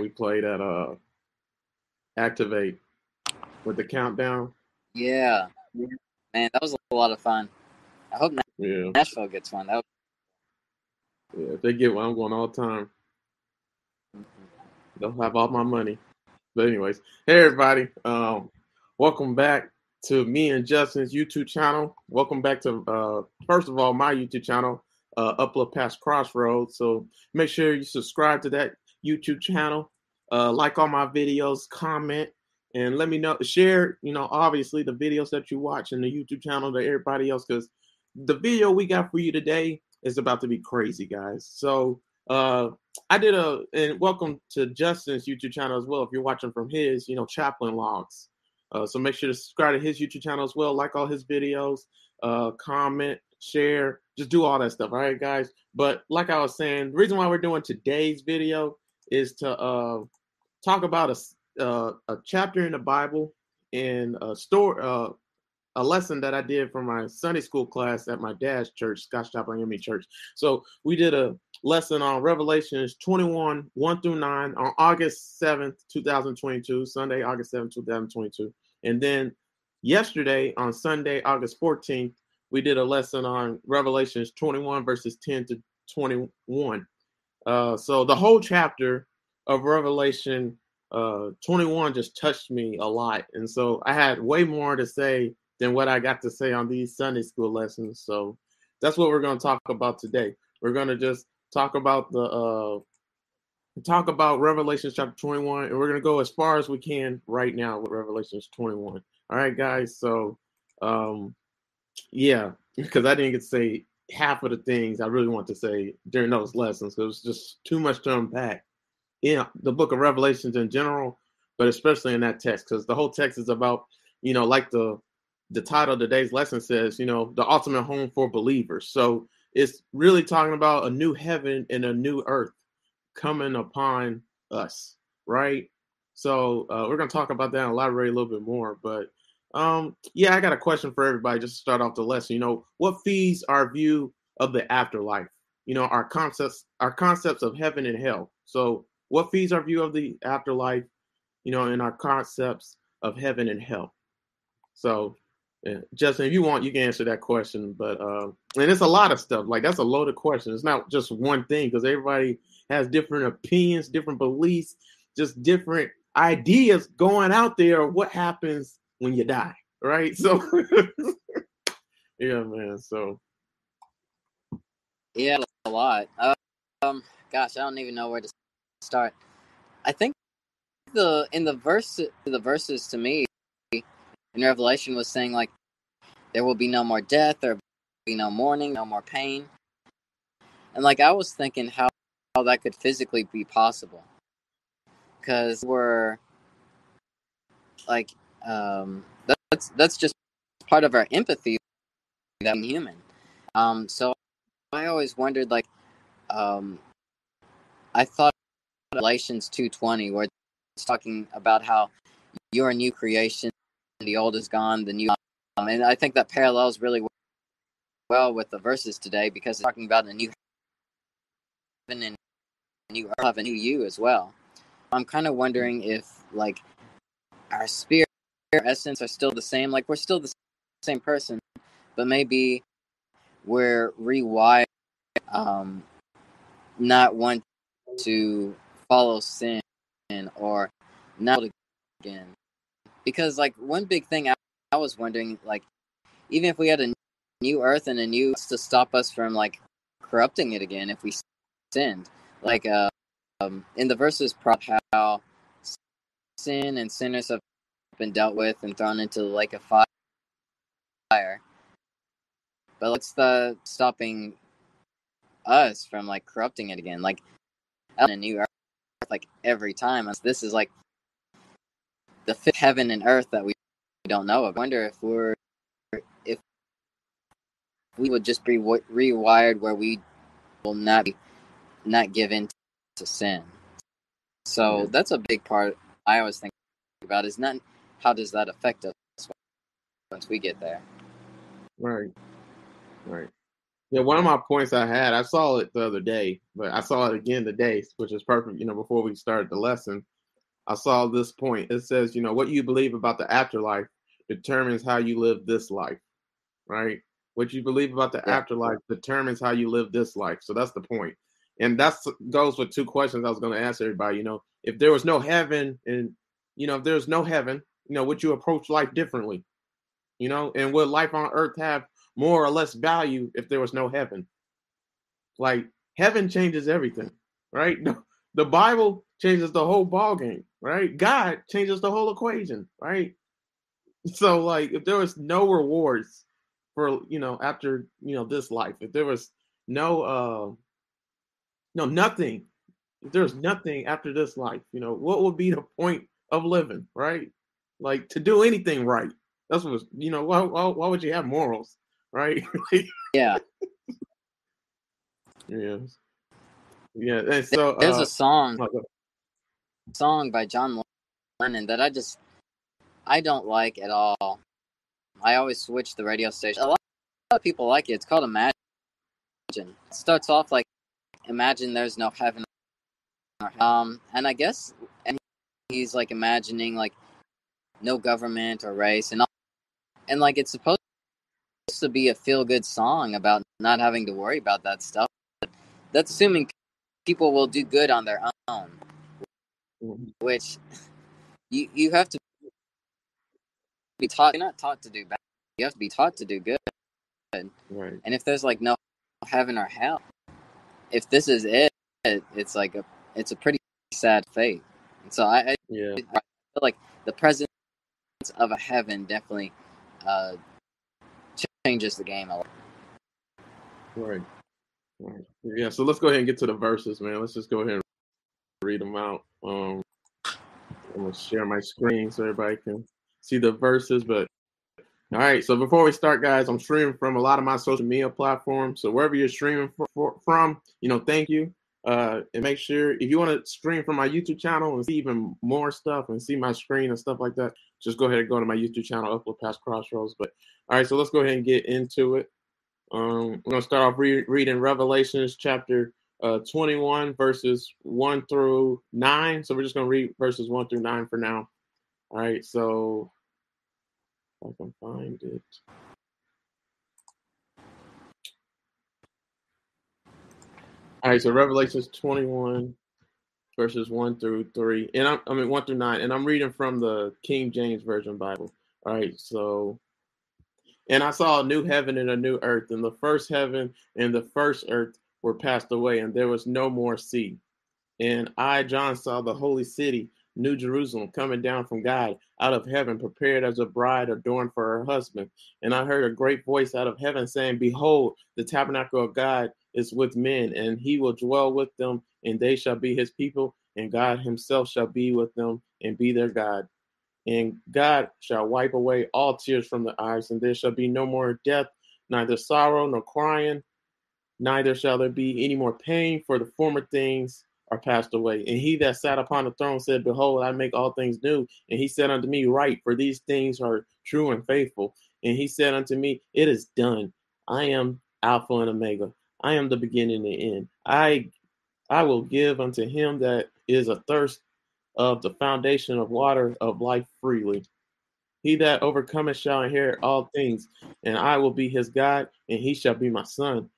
we played at uh Activate with the countdown. Yeah, man, that was a lot of fun. I hope Yeah, Nashville gets one. That yeah. If they get one, I'm going all the time. They'll have all my money. But anyways, hey everybody, um, welcome back to me and Justin's YouTube channel. Welcome back to uh, first of all my YouTube channel, uh, Upload Past Crossroads. So make sure you subscribe to that YouTube channel, uh, like all my videos, comment, and let me know. Share, you know, obviously the videos that you watch in the YouTube channel to everybody else because the video we got for you today is about to be crazy, guys. So uh I did a and welcome to Justin's YouTube channel as well. If you're watching from his, you know, Chaplain Logs. Uh, so make sure to subscribe to his YouTube channel as well. Like all his videos, uh, comment, share, just do all that stuff. All right, guys. But like I was saying, the reason why we're doing today's video is to uh talk about a uh, a chapter in the Bible and a story uh a lesson that I did for my Sunday school class at my dad's church, Scotch Chapel Miami Church. So we did a lesson on Revelations 21, 1 through 9 on August 7th, 2022, Sunday, August 7th, 2022. And then yesterday on Sunday, August 14th, we did a lesson on Revelations 21, verses 10 to 21. Uh, so the whole chapter of Revelation uh, 21 just touched me a lot. And so I had way more to say than what I got to say on these Sunday school lessons. So that's what we're going to talk about today. We're going to just talk about the uh, talk about Revelations chapter 21, and we're going to go as far as we can right now with Revelations 21. All right, guys. So, um, yeah, because I didn't get to say half of the things I really want to say during those lessons because it was just too much to unpack in the book of Revelations in general, but especially in that text because the whole text is about, you know, like the the title of today's lesson says, you know, the ultimate home for believers. So it's really talking about a new heaven and a new earth coming upon us, right? So uh, we're gonna talk about that and elaborate a little bit more. But um, yeah, I got a question for everybody just to start off the lesson. You know, what feeds our view of the afterlife? You know, our concepts, our concepts of heaven and hell. So what feeds our view of the afterlife? You know, and our concepts of heaven and hell. So yeah. Justin, if you want, you can answer that question. But uh, and it's a lot of stuff. Like that's a loaded question. It's not just one thing because everybody has different opinions, different beliefs, just different ideas going out there what happens when you die. Right. So yeah, man. So yeah, a lot. Um, gosh, I don't even know where to start. I think the in the verse the verses to me in Revelation was saying like there will be no more death, there will be no mourning, no more pain. And like I was thinking how, how that could physically be possible. Cause we're like um that's that's just part of our empathy that I'm human. Um so I always wondered like um I thought Galatians two twenty where it's talking about how you're a new creation, the old is gone, the new um, and I think that parallels really well with the verses today because it's talking about a new heaven and a new earth, a new you as well. I'm kind of wondering if like our spirit, essence are still the same. Like we're still the same person, but maybe we're rewired, um, not want to follow sin or not again. Because like one big thing I, I was wondering, like even if we had a new earth and a new to stop us from like corrupting it again if we sinned, like uh, um, in the verses, prop how sin and sinners have been dealt with and thrown into the lake of fire. But what's the stopping us from like corrupting it again? Like a new earth, like every time. This is like the fifth heaven and earth that we don't know of. I wonder if we're if we would just be rewired where we will not be not give in to sin. So that's a big part I always think about is not how does that affect us once we get there. right, right. Yeah, one of my points I had, I saw it the other day, but I saw it again today, which is perfect. You know, before we started the lesson, I saw this point. It says, you know, what you believe about the afterlife determines how you live this life, right? What you believe about the Yeah. afterlife determines how you live this life. So that's the point. And that's goes with two questions I was going to ask everybody. You know, if there was no heaven, and you know, if there's no heaven, you know, would you approach life differently? You know, and would life on earth have more or less value if there was no heaven? Like heaven changes everything, right? The Bible changes the whole ball game, right? God changes the whole equation, right? So like if there was no rewards for you know after you know this life, if there was no uh no nothing, if there's nothing after this life, you know, what would be the point of living, right? Like to do anything right. That's what you know, why why, why would you have morals, right? Yeah, yeah. Yeah, and so there's uh a song oh, song by John Lennon that I just I don't like at all. I always switch the radio station. A lot of people like it. It's called Imagine. It starts off like Imagine there's no heaven. Um, and I guess and he's like imagining like no government or race and all, and like it's supposed to be a feel good song about not having to worry about that stuff. But that's assuming people will do good on their own, which you you have to be taught. You're not taught to do bad. You have to be taught to do good. right. And if there's like no heaven or hell, if this is it, it's like a it's a pretty sad fate. And so I, I Yeah. I feel like the presence of a heaven definitely uh, changes the game a lot. Right. Right. Yeah, so let's go ahead and get to the verses, man. Let's just go ahead and read them out. Um, I'm gonna share my screen so everybody can see the verses. But all right, so before we start, guys, I'm streaming from a lot of my social media platforms. So wherever you're streaming for, for, from, you know, thank you. Uh, and make sure if you want to stream from my YouTube channel and see even more stuff and see my screen and stuff like that, just go ahead and go to my YouTube channel, Upload Past Crossroads. But all right, so let's go ahead and get into it. Um, we're gonna start off re- reading Revelations chapter uh, 21, verses 1 through 9. So we're just gonna read verses 1 through 9 for now. All right, so I can find it. All right, so Revelations 21, verses 1 through 3. And I'm, I mean, 1 through 9. And I'm reading from the King James Version Bible. All right, so and I saw a new heaven and a new earth, and the first heaven and the first earth were passed away, and there was no more sea. And I, John, saw the holy city, New Jerusalem, coming down from God out of heaven, prepared as a bride adorned for her husband. And I heard a great voice out of heaven saying, Behold, the tabernacle of God is with men, and he will dwell with them, and they shall be his people, and God himself shall be with them and be their God. And God shall wipe away all tears from the eyes, and there shall be no more death, neither sorrow nor crying, neither shall there be any more pain, for the former things are passed away. And he that sat upon the throne said, Behold, I make all things new. And he said unto me, Write, for these things are true and faithful. And he said unto me, It is done. I am Alpha and Omega. I am the beginning and the end. I I will give unto him that is athirst of the foundation of water of life freely. He that overcometh shall inherit all things, and I will be his God, and he shall be my son.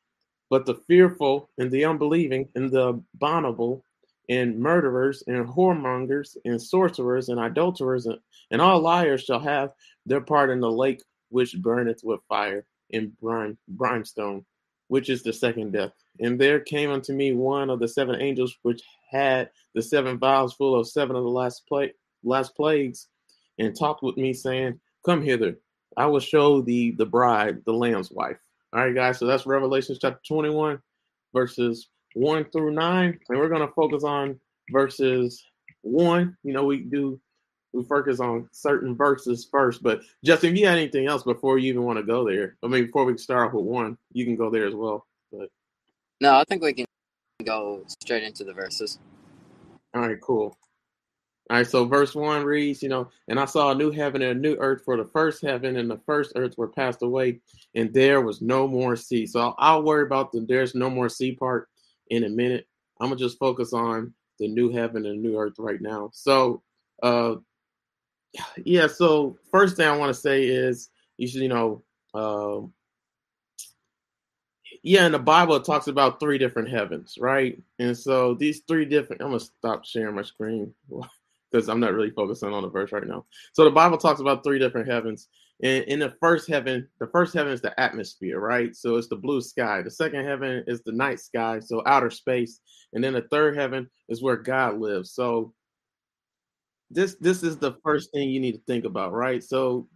But the fearful and the unbelieving and the abominable and murderers and whoremongers and sorcerers and adulterers and, and all liars shall have their part in the lake which burneth with fire and brine, brimstone, which is the second death. And there came unto me one of the seven angels which had the seven vials full of seven of the last pla- last plagues, and talked with me, saying, Come hither, I will show thee the bride, the Lamb's wife. All right, guys, so that's Revelation chapter 21, verses 1 through 9. And we're going to focus on verses 1. You know, we do, we focus on certain verses first. But Justin, if you had anything else before you even want to go there, I mean, before we start off with 1, you can go there as well. But No, I think we can go straight into the verses. all right, cool. All right, so verse one reads, you know, and I saw a new heaven and a new earth, for the first heaven and the first earth were passed away, and there was no more sea. So I'll, I'll worry about the there's no more sea part in a minute. I'm gonna just focus on the new heaven and new earth right now. So, uh, yeah. So first thing I want to say is you should, you know, uh, yeah, in the Bible it talks about three different heavens, right? And so these three different. I'm gonna stop sharing my screen because I'm not really focusing on the verse right now. So the Bible talks about three different heavens. And in the first heaven, the first heaven is the atmosphere, right? So it's the blue sky. The second heaven is the night sky, so outer space. And then the third heaven is where God lives. So this this is the first thing you need to think about, right? So,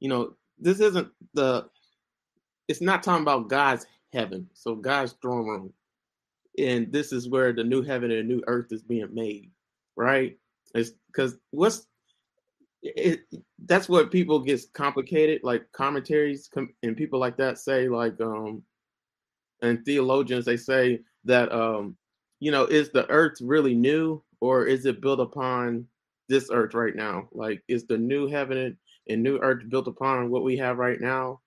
you know, this isn't the it's not talking about God's heaven, so God's throne room. And this is where the new heaven and the new earth is being made, right? It's because what's it, that's what people gets complicated, like commentaries com- and people like that say, like um, and theologians they say that um, you know, is the earth really new or is it built upon this earth right now? Like, is the new heaven and new earth built upon what we have right now,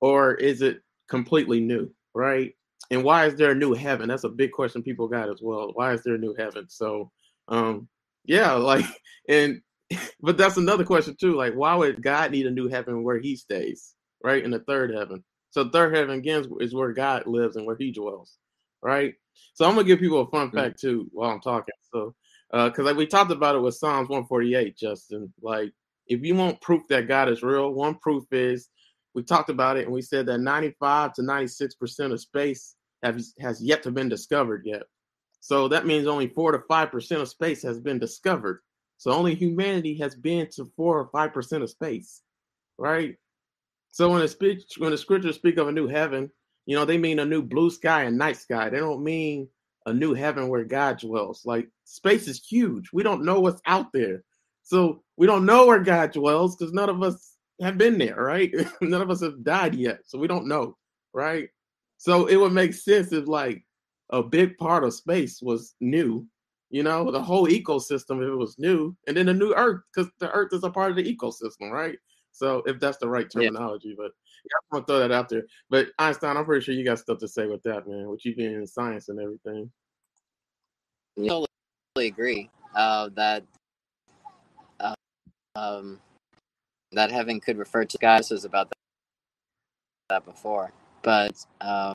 or is it completely new, right? And why is there a new heaven? That's a big question people got as well. Why is there a new heaven? So, um, yeah, like, and but that's another question too. Like, why would God need a new heaven where He stays, right, in the third heaven? So, third heaven again is where God lives and where He dwells, right? So, I'm gonna give people a fun mm-hmm. fact too while I'm talking. So, because uh, like we talked about it with Psalms 148, Justin. Like, if you want proof that God is real, one proof is we talked about it and we said that 95 to 96 percent of space have, has yet to been discovered yet. So that means only four to five percent of space has been discovered. So only humanity has been to four or five percent of space, right? So when the speech, when the scriptures speak of a new heaven, you know they mean a new blue sky and night sky. They don't mean a new heaven where God dwells. Like space is huge. We don't know what's out there, so we don't know where God dwells because none of us have been there, right? none of us have died yet, so we don't know, right? So it would make sense if like a big part of space was new, you know, the whole ecosystem if it was new, and then the new Earth because the Earth is a part of the ecosystem, right? So if that's the right terminology, yeah. but yeah, I'm gonna throw that out there. But Einstein, I'm pretty sure you got stuff to say with that, man. With you being in science and everything. I totally agree uh, that uh, um, that heaven could refer to guys was about that, that before, but um,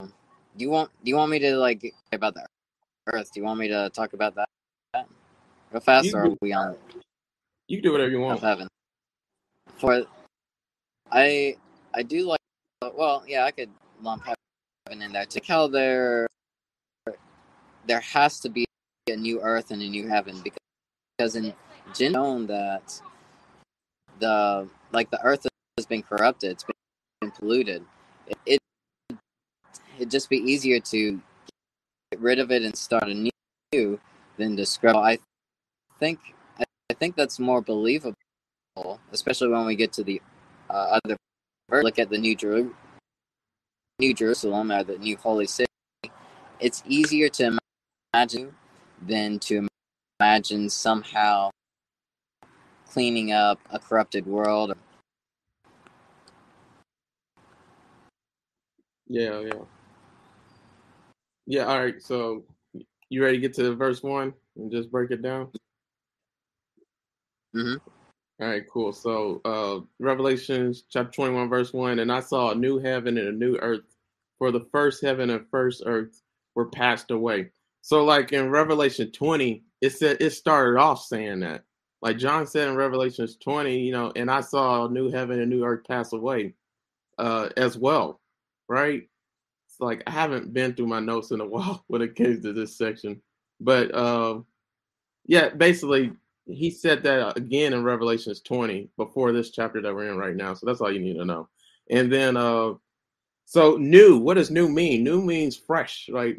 do you want do you want me to like about the Earth? Do you want me to talk about that real fast, you or are we on? You can do whatever you want. Heaven. For I I do like well yeah I could lump heaven in there. To how there there has to be a new Earth and a new heaven because because in Jin known that the like the Earth has been corrupted, it's been polluted. It, it it'd just be easier to get rid of it and start anew than to scrub. I think I think that's more believable, especially when we get to the uh, other. Look at the New, Jeru- New Jerusalem or the New Holy City. It's easier to than to imagine somehow cleaning up a corrupted world. Yeah, yeah. Yeah, all right. So you ready to get to verse one and just break it down? Mm-hmm. All right, cool. So uh Revelations chapter 21, verse 1, and I saw a new heaven and a new earth, for the first heaven and first earth were passed away. So like in Revelation 20, it said it started off saying that. Like John said in Revelations 20, you know, and I saw a new heaven and new earth pass away uh as well. Right? It's like I haven't been through my notes in a while when it came to this section, but uh, yeah, basically he said that again in Revelations 20 before this chapter that we're in right now. So that's all you need to know. And then uh, so new, what does new mean? New means fresh, right?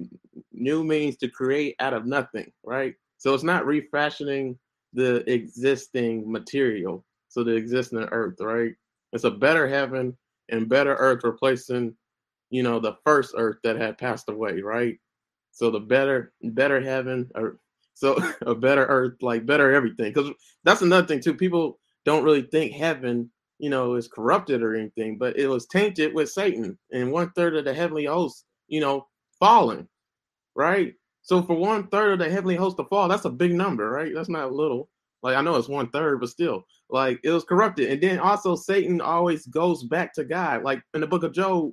New means to create out of nothing, right? So it's not refashioning the existing material, so the existing earth, right? It's a better heaven and better earth replacing you know, the first earth that had passed away, right? So the better, better heaven, or So a better earth, like better everything. Because that's another thing too. People don't really think heaven, you know, is corrupted or anything, but it was tainted with Satan and one third of the heavenly hosts, you know, fallen. Right. So for one third of the heavenly host to fall, that's a big number, right? That's not little. Like I know it's one third, but still, like it was corrupted. And then also Satan always goes back to God. Like in the book of Job,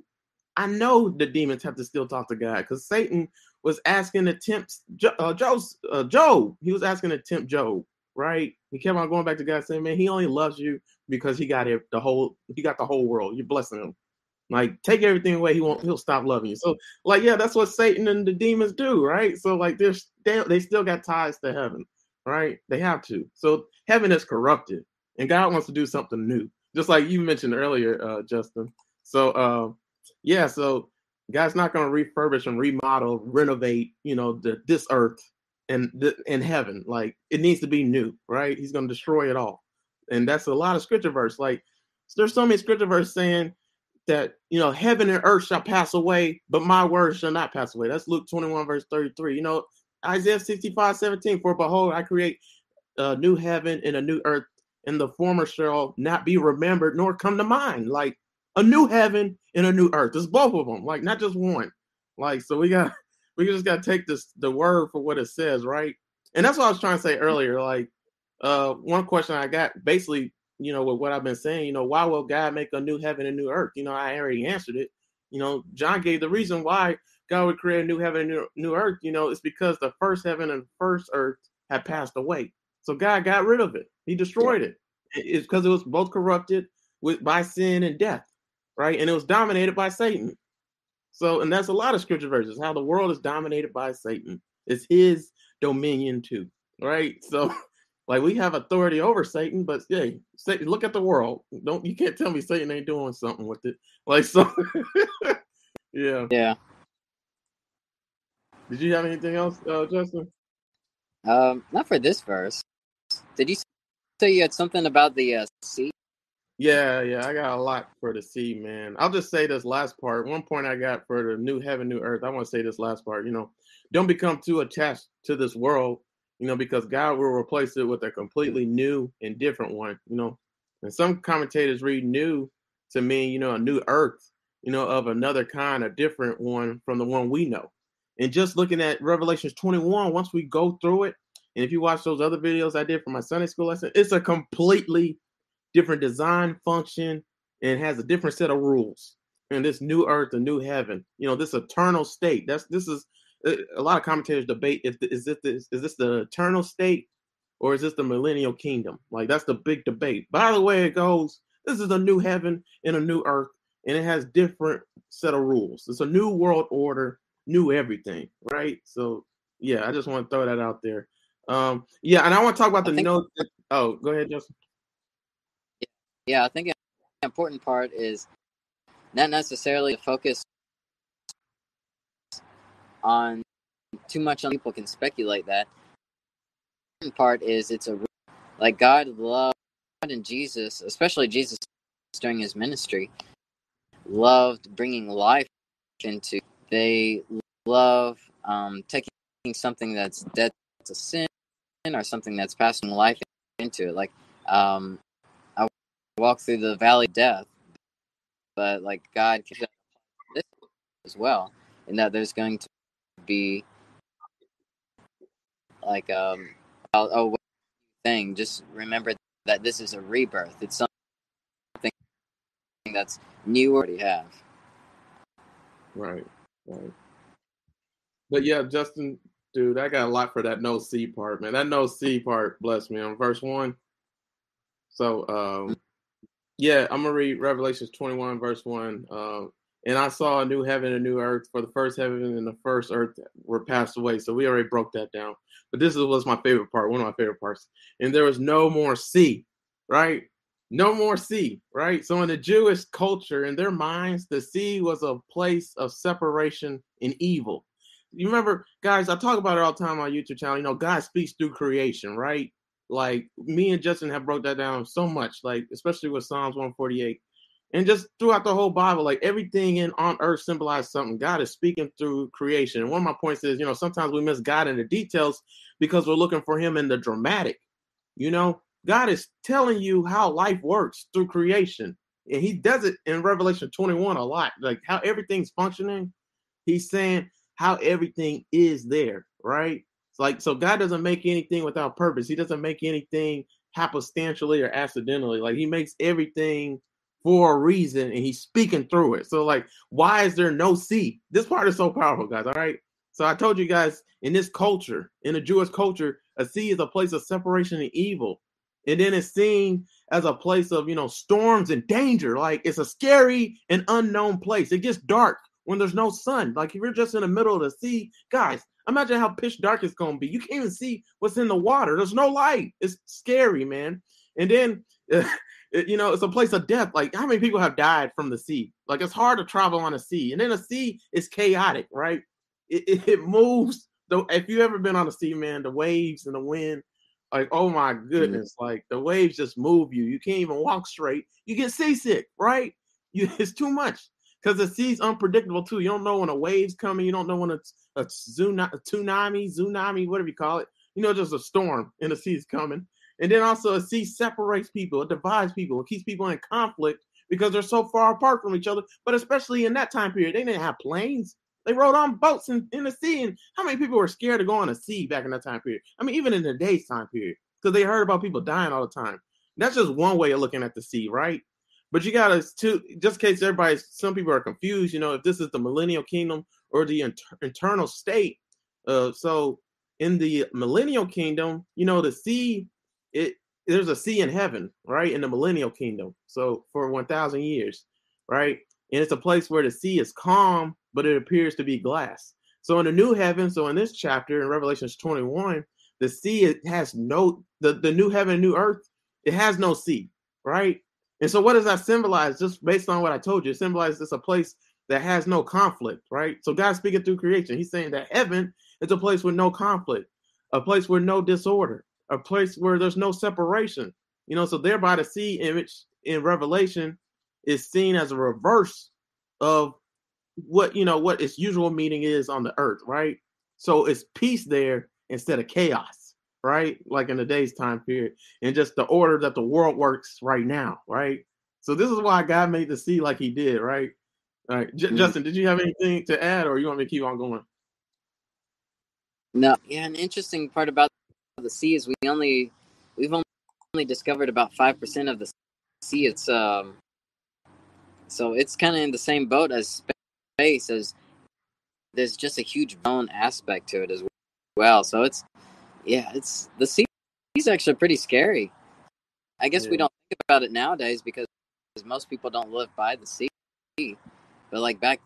I know the demons have to still talk to God because Satan was asking to tempt uh, Job's, uh, Job. He was asking to tempt Job, right? He kept on going back to God, saying, "Man, he only loves you because he got it, the whole, he got the whole world. You're blessing him. Like, take everything away, he won't, he'll stop loving you." So, like, yeah, that's what Satan and the demons do, right? So, like, they're they, they still got ties to heaven, right? They have to. So, heaven is corrupted, and God wants to do something new, just like you mentioned earlier, uh, Justin. So, uh, yeah, so God's not going to refurbish and remodel, renovate, you know, the, this earth and in heaven. Like it needs to be new, right? He's going to destroy it all, and that's a lot of scripture verse. Like there's so many scripture verse saying that you know heaven and earth shall pass away, but my words shall not pass away. That's Luke 21 verse 33. You know Isaiah 65 17. For behold, I create a new heaven and a new earth, and the former shall not be remembered nor come to mind. Like a new heaven and a new earth. It's both of them, like not just one. Like so, we got we just got to take this the word for what it says, right? And that's what I was trying to say earlier. Like, uh, one question I got basically, you know, with what I've been saying, you know, why will God make a new heaven and new earth? You know, I already answered it. You know, John gave the reason why God would create a new heaven and new, new earth. You know, it's because the first heaven and first earth had passed away. So God got rid of it. He destroyed yeah. it. It's because it was both corrupted with by sin and death right? And it was dominated by Satan. So, and that's a lot of scripture verses how the world is dominated by Satan. It's his dominion too, right? So, like we have authority over Satan, but yeah, Satan, look at the world. Don't you can't tell me Satan ain't doing something with it. Like so, yeah, yeah. Did you have anything else, uh, Justin? Um, not for this verse. Did you say you had something about the uh, sea? Yeah, yeah, I got a lot for the sea, man. I'll just say this last part. One point I got for the new heaven, new earth. I want to say this last part. You know, don't become too attached to this world, you know, because God will replace it with a completely new and different one, you know. And some commentators read new to mean, you know, a new earth, you know, of another kind, a different one from the one we know. And just looking at Revelations 21, once we go through it, and if you watch those other videos I did for my Sunday school lesson, it's a completely different design function and has a different set of rules. And this new earth, a new heaven, you know, this eternal state. That's this is a lot of commentators debate if is this is this the eternal state or is this the millennial kingdom? Like that's the big debate. By the way, it goes, this is a new heaven and a new earth, and it has different set of rules. It's a new world order, new everything, right? So yeah, I just want to throw that out there. Um, yeah, and I want to talk about the note. Oh, go ahead, Justin. Yeah, I think the important part is not necessarily to focus on too much on people can speculate that. The part is it's a like God loved God and Jesus, especially Jesus during his ministry, loved bringing life into. They love um, taking something that's dead to sin or something that's passing life into it. Like um, I walk through the valley of death, but like God as well, in that there's going to be like um oh, oh thing. Just remember that this is a rebirth. It's something that's new already have. Right, right. But yeah, Justin, dude, I got a lot for that no sea part, man. That no sea part, bless me, on verse one. So um yeah, I'm gonna read Revelations 21, verse one. Um, and I saw a new heaven and a new earth, for the first heaven and the first earth were passed away. So we already broke that down. But this was my favorite part, one of my favorite parts. And there was no more sea, right? No more sea, right? So in the Jewish culture, in their minds, the sea was a place of separation and evil. You remember, guys, I talk about it all the time on YouTube channel. You know, God speaks through creation, right? Like me and Justin have broke that down so much, like especially with Psalms 148. And just throughout the whole Bible, like everything in on earth symbolizes something. God is speaking through creation. And one of my points is, you know, sometimes we miss God in the details because we're looking for him in the dramatic. You know, God is telling you how life works through creation. And he does it in Revelation 21 a lot. Like how everything's functioning. He's saying how everything is there, right? It's like so God doesn't make anything without purpose. He doesn't make anything happenstantially or accidentally. Like he makes everything for a reason and he's speaking through it. So, like, why is there no sea? This part is so powerful, guys. All right. So I told you guys in this culture, in the Jewish culture, a sea is a place of separation and evil. And then it's seen as a place of, you know, storms and danger. Like it's a scary and unknown place. It gets dark when there's no sun. Like if you're just in the middle of the sea, guys, imagine how pitch dark it's gonna be. You can't even see what's in the water. There's no light. It's scary, man. And then it, you know, it's a place of death. Like how many people have died from the sea? Like it's hard to travel on a sea. And then a sea is chaotic, right? It, it, it moves. Though if you ever been on a sea, man, the waves and the wind, like oh my mm-hmm. goodness, mm-hmm. like the waves just move you. You can't even walk straight. You get seasick, right? You it's too much because the sea's unpredictable too. You don't know when a wave's coming. You don't know when it's a, a tsunami, tsunami, whatever you call it. You know, just a storm and the sea's coming. And then also a sea separates people, it divides people, it keeps people in conflict because they're so far apart from each other. But especially in that time period, they didn't have planes. They rode on boats in, in the sea. And how many people were scared to go on a sea back in that time period? I mean, even in today's time period, because they heard about people dying all the time. That's just one way of looking at the sea, right? But you gotta to just in case everybody, some people are confused. You know, if this is the millennial kingdom or the inter- internal state. Uh, so in the millennial kingdom, you know, the sea, it there's a sea in heaven, right? In the millennial kingdom. So for 1,000 years, right? And it's a place where the sea is calm, but it appears to be glass. So in the new heaven, so in this chapter in Revelations 21, the sea it has no the, the new heaven and new earth, it has no sea, right? And so, what does that symbolize? Just based on what I told you, it symbolizes it's a place that has no conflict, right? So, God's speaking through creation. He's saying that heaven is a place with no conflict, a place with no disorder, a place where there's no separation. You know, so thereby the sea image in Revelation is seen as a reverse of what you know what its usual meaning is on the earth, right? So it's peace there instead of chaos right? Like in today's time period, and just the order that the world works right now, right? So this is why God made the sea like He did, right? All right, J- mm-hmm. Justin, did you have anything to add, or you want me to keep on going? No, yeah. An interesting part about the sea is we only we've only discovered about five percent of the sea. It's um, so it's kind of in the same boat as space. As there's just a huge known aspect to it as well. So it's yeah, it's the sea is actually pretty scary. I guess yeah. we don't think about it nowadays because most people don't live by the sea. But like back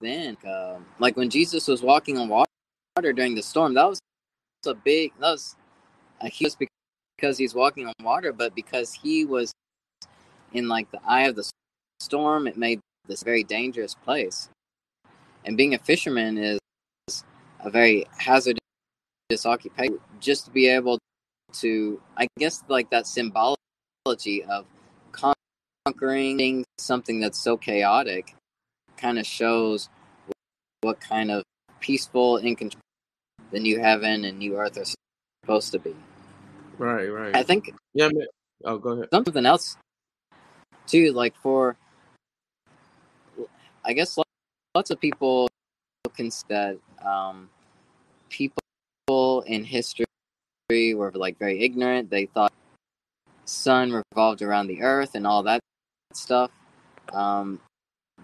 then, um, like when Jesus was walking on water during the storm, that was a big. That was a huge because he's walking on water, but because he was in like the eye of the storm, it made this very dangerous place. And being a fisherman is a very hazardous occupation just to be able to i guess like that symbology of conquering something that's so chaotic kind of shows what kind of peaceful and the new heaven and new earth are supposed to be right right i think yeah man. oh go ahead something else too like for i guess lots of people can that um, people in history were like very ignorant. They thought sun revolved around the earth and all that stuff. Um,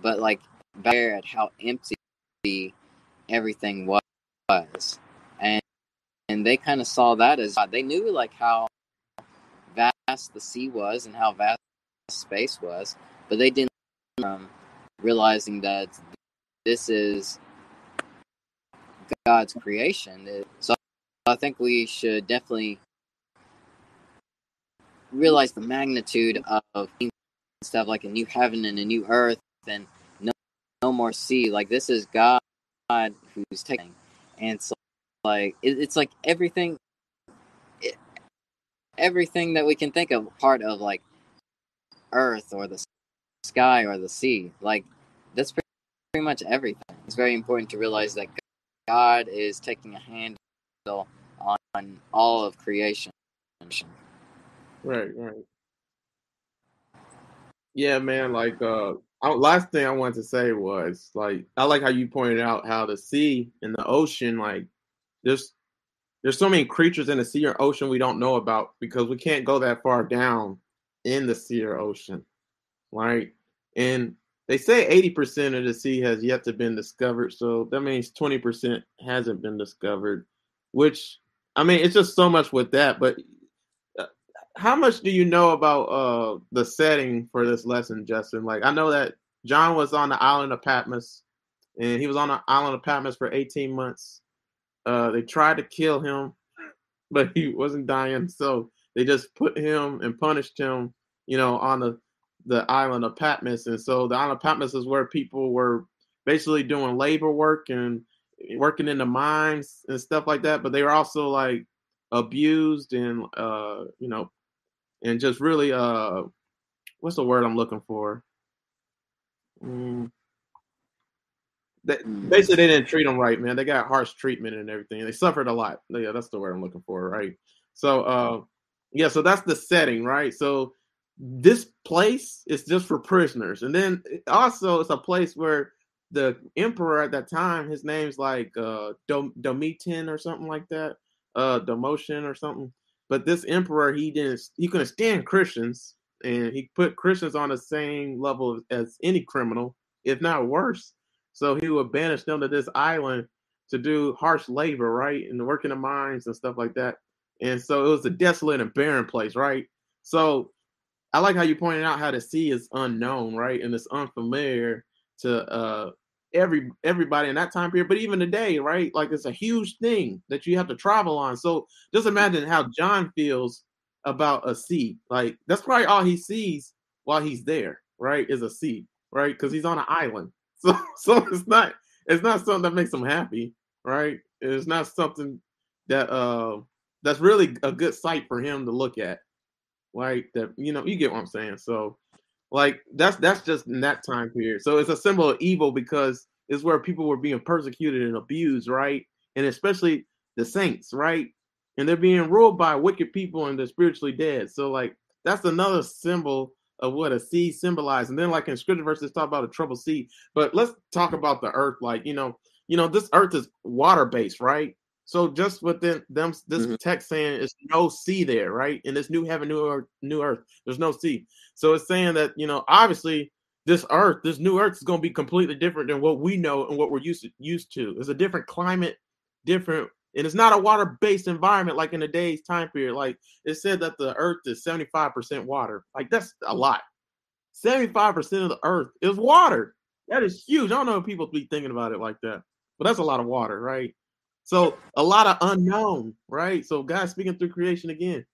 but like back at how empty everything was, and they kind of saw that as they knew like how vast the sea was and how vast space was, but they didn't um, realizing that this is God's creation. So I think we should definitely realize the magnitude of stuff like a new heaven and a new earth and no, no more sea. Like this is God who's taking, and so like it, it's like everything, it, everything that we can think of part of like Earth or the sky or the sea. Like that's pretty, pretty much everything. It's very important to realize that God is taking a handle on, on all of creation. Right, right. Yeah, man. Like, uh, last thing I wanted to say was like, I like how you pointed out how the sea and the ocean, like, there's there's so many creatures in the sea or ocean we don't know about because we can't go that far down in the sea or ocean, right? And they say 80% of the sea has yet to been discovered, so that means 20% hasn't been discovered, which I mean, it's just so much with that, but uh, how much do you know about uh the setting for this lesson, Justin? Like I know that John was on the island of Patmos and he was on the island of Patmos for 18 months. Uh they tried to kill him, but he wasn't dying, so they just put him and punished him, you know, on the the island of Patmos. And so the island of Patmos is where people were basically doing labor work and working in the mines and stuff like that. But they were also like abused and uh, you know, and just really uh, what's the word I'm looking for? Mm. They, mm. basically, they didn't treat them right, man. They got harsh treatment and everything. They suffered a lot. Yeah, that's the word I'm looking for, right? So, uh, yeah, so that's the setting, right? So this place is just for prisoners, and then also it's a place where the emperor at that time, his name's like uh, Dom- Domitian or something like that, uh, Domitian or something. But this emperor, he didn't, he couldn't stand Christians, and he put Christians on the same level as any criminal, if not worse. So he would banish them to this island to do harsh labor, right, and work in the mines and stuff like that. And so it was a desolate and barren place, right? So I like how you pointed out how the sea is unknown, right? And it's unfamiliar to uh every everybody in that time period, but even today, right? Like it's a huge thing that you have to travel on. So just imagine how John feels about a sea. Like that's probably all he sees while he's there, right? Is a sea, right? Because he's on an island. So so it's not it's not something that makes him happy, right? It's not something that uh that's really a good sight for him to look at like that you know you get what i'm saying? So like that's that's just in that time period. So it's a symbol of evil because it's where people were being persecuted and abused right? And especially the saints right? And they're being ruled by wicked people and they're spiritually dead. So like that's another symbol of what a sea symbolized. and then like in scripture verses talk about a troubled sea but let's talk about the earth like you know you know this earth is water based right so just within them, this mm-hmm. text saying it's no sea there, right? In this new heaven, new earth, new earth, there's no sea. So it's saying that you know, obviously, this earth, this new earth, is going to be completely different than what we know and what we're used to, used to. It's a different climate, different, and it's not a water-based environment like in the day's time period. Like it said that the earth is 75% water. Like that's a mm. lot. 75% of the earth is water. That is huge. I don't know if people be thinking about it like that, but that's a lot of water, right? So a lot of unknown, right? So God speaking through creation again.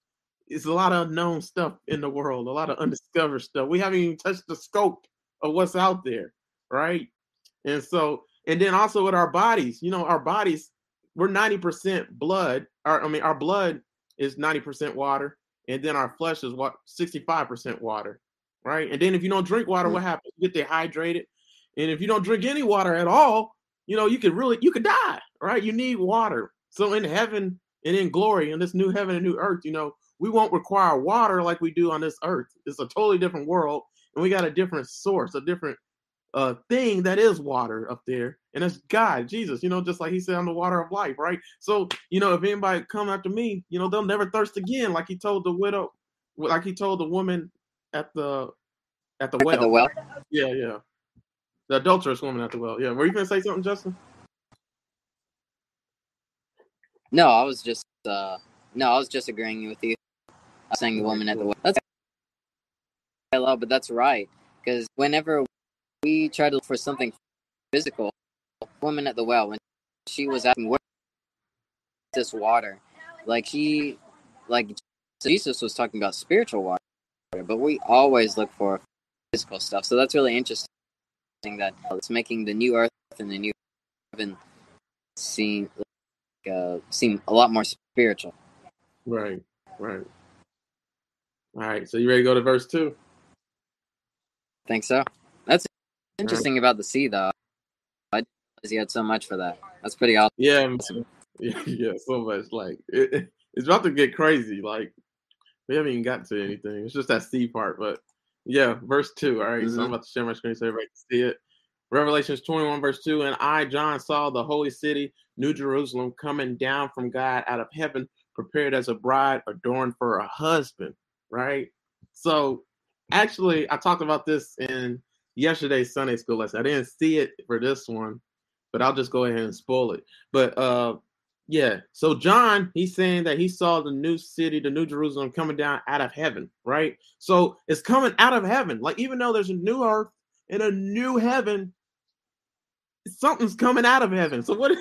It's a lot of unknown stuff in the world, a lot of undiscovered stuff. We haven't even touched the scope of what's out there, right? And so, and then also with our bodies, you know, our bodies, we're 90% blood. Our, I mean, our blood is 90% water, and then our flesh is what 65% water, right? And then if you don't drink water, mm-hmm. what happens? You get dehydrated. And if you don't drink any water at all, you know, you could really you could die, right? You need water. So in heaven and in glory, in this new heaven and new earth, you know, we won't require water like we do on this earth. It's a totally different world, and we got a different source, a different uh thing that is water up there, and it's God, Jesus. You know, just like He said, "I'm the water of life." Right. So you know, if anybody come after me, you know, they'll never thirst again, like He told the widow, like He told the woman at the at the well. At the well. Yeah, yeah. The adulterous woman at the well. Yeah. Were you gonna say something, Justin? No, I was just uh no, I was just agreeing with you. I was saying the woman at the well. That's love, but that's right. Because whenever we try to look for something physical, woman at the well, when she was asking where this water, like she, like Jesus was talking about spiritual water, but we always look for physical stuff. So that's really interesting that it's making the new Earth and the new heaven seem like, uh, seem a lot more spiritual. Right, right. All right, so you ready to go to verse two? think so. That's interesting about the sea, though. I didn't realize you had so much for that. That's pretty awesome. Yeah, yeah, yeah, so much. Like it, it's about to get crazy. Like we haven't even gotten to anything. It's just that sea part, but yeah, verse two. All right, mm-hmm. so I'm mm-hmm. about to share my screen so everybody can see it. Revelations 21, verse 2. And I, John, saw the holy city, New Jerusalem, coming down from God out of heaven, prepared as a bride adorned for a husband. Right? So actually, I talked about this in yesterday's Sunday school lesson. I didn't see it for this one, but I'll just go ahead and spoil it. But uh yeah, so John, he's saying that he saw the new city, the new Jerusalem coming down out of heaven, right? So it's coming out of heaven. Like even though there's a new earth and a new heaven, something's coming out of heaven. So what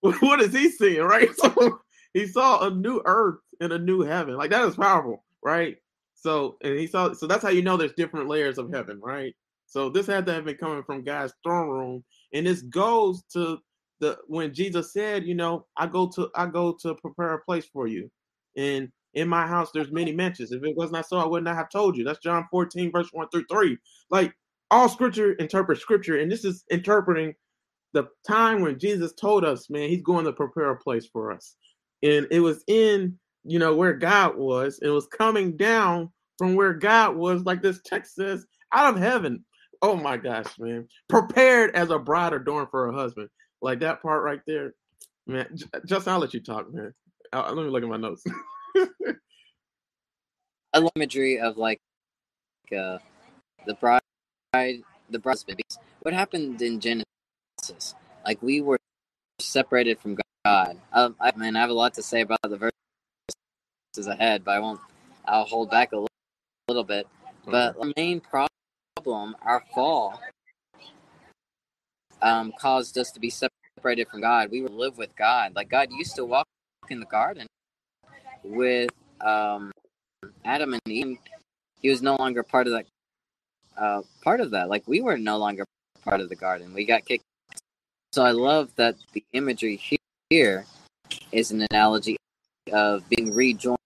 what is he seeing, right? So he saw a new earth and a new heaven. Like that is powerful, right? So and he saw so that's how you know there's different layers of heaven, right? So this had to have been coming from God's throne room, and this goes to the when Jesus said, you know, I go to I go to prepare a place for you, and in my house there's many mansions. If it was not so, I would not have told you. That's John 14 verse one through three. Like all scripture interprets scripture, and this is interpreting the time when Jesus told us, man, he's going to prepare a place for us. And it was in, you know, where God was. And it was coming down from where God was, like this text says, out of heaven. Oh my gosh, man. Prepared as a bride adorned for her husband. Like that part right there. Man, just I'll let you talk, man. I'll, let me look at my notes. I love imagery of like uh, the bride, the bride. What happened in Genesis? Like we were separated from God. Um, I mean, I have a lot to say about the verses ahead, but I won't. I'll hold back a little, little bit. But the main problem, our fall, um, caused us to be separated from God. We would live with God. Like God used to walk in the garden with um, Adam and Eve. He was no longer part of that. Uh, part of that, like we were no longer part of the garden. We got kicked so I love that the imagery here is an analogy of being rejoined.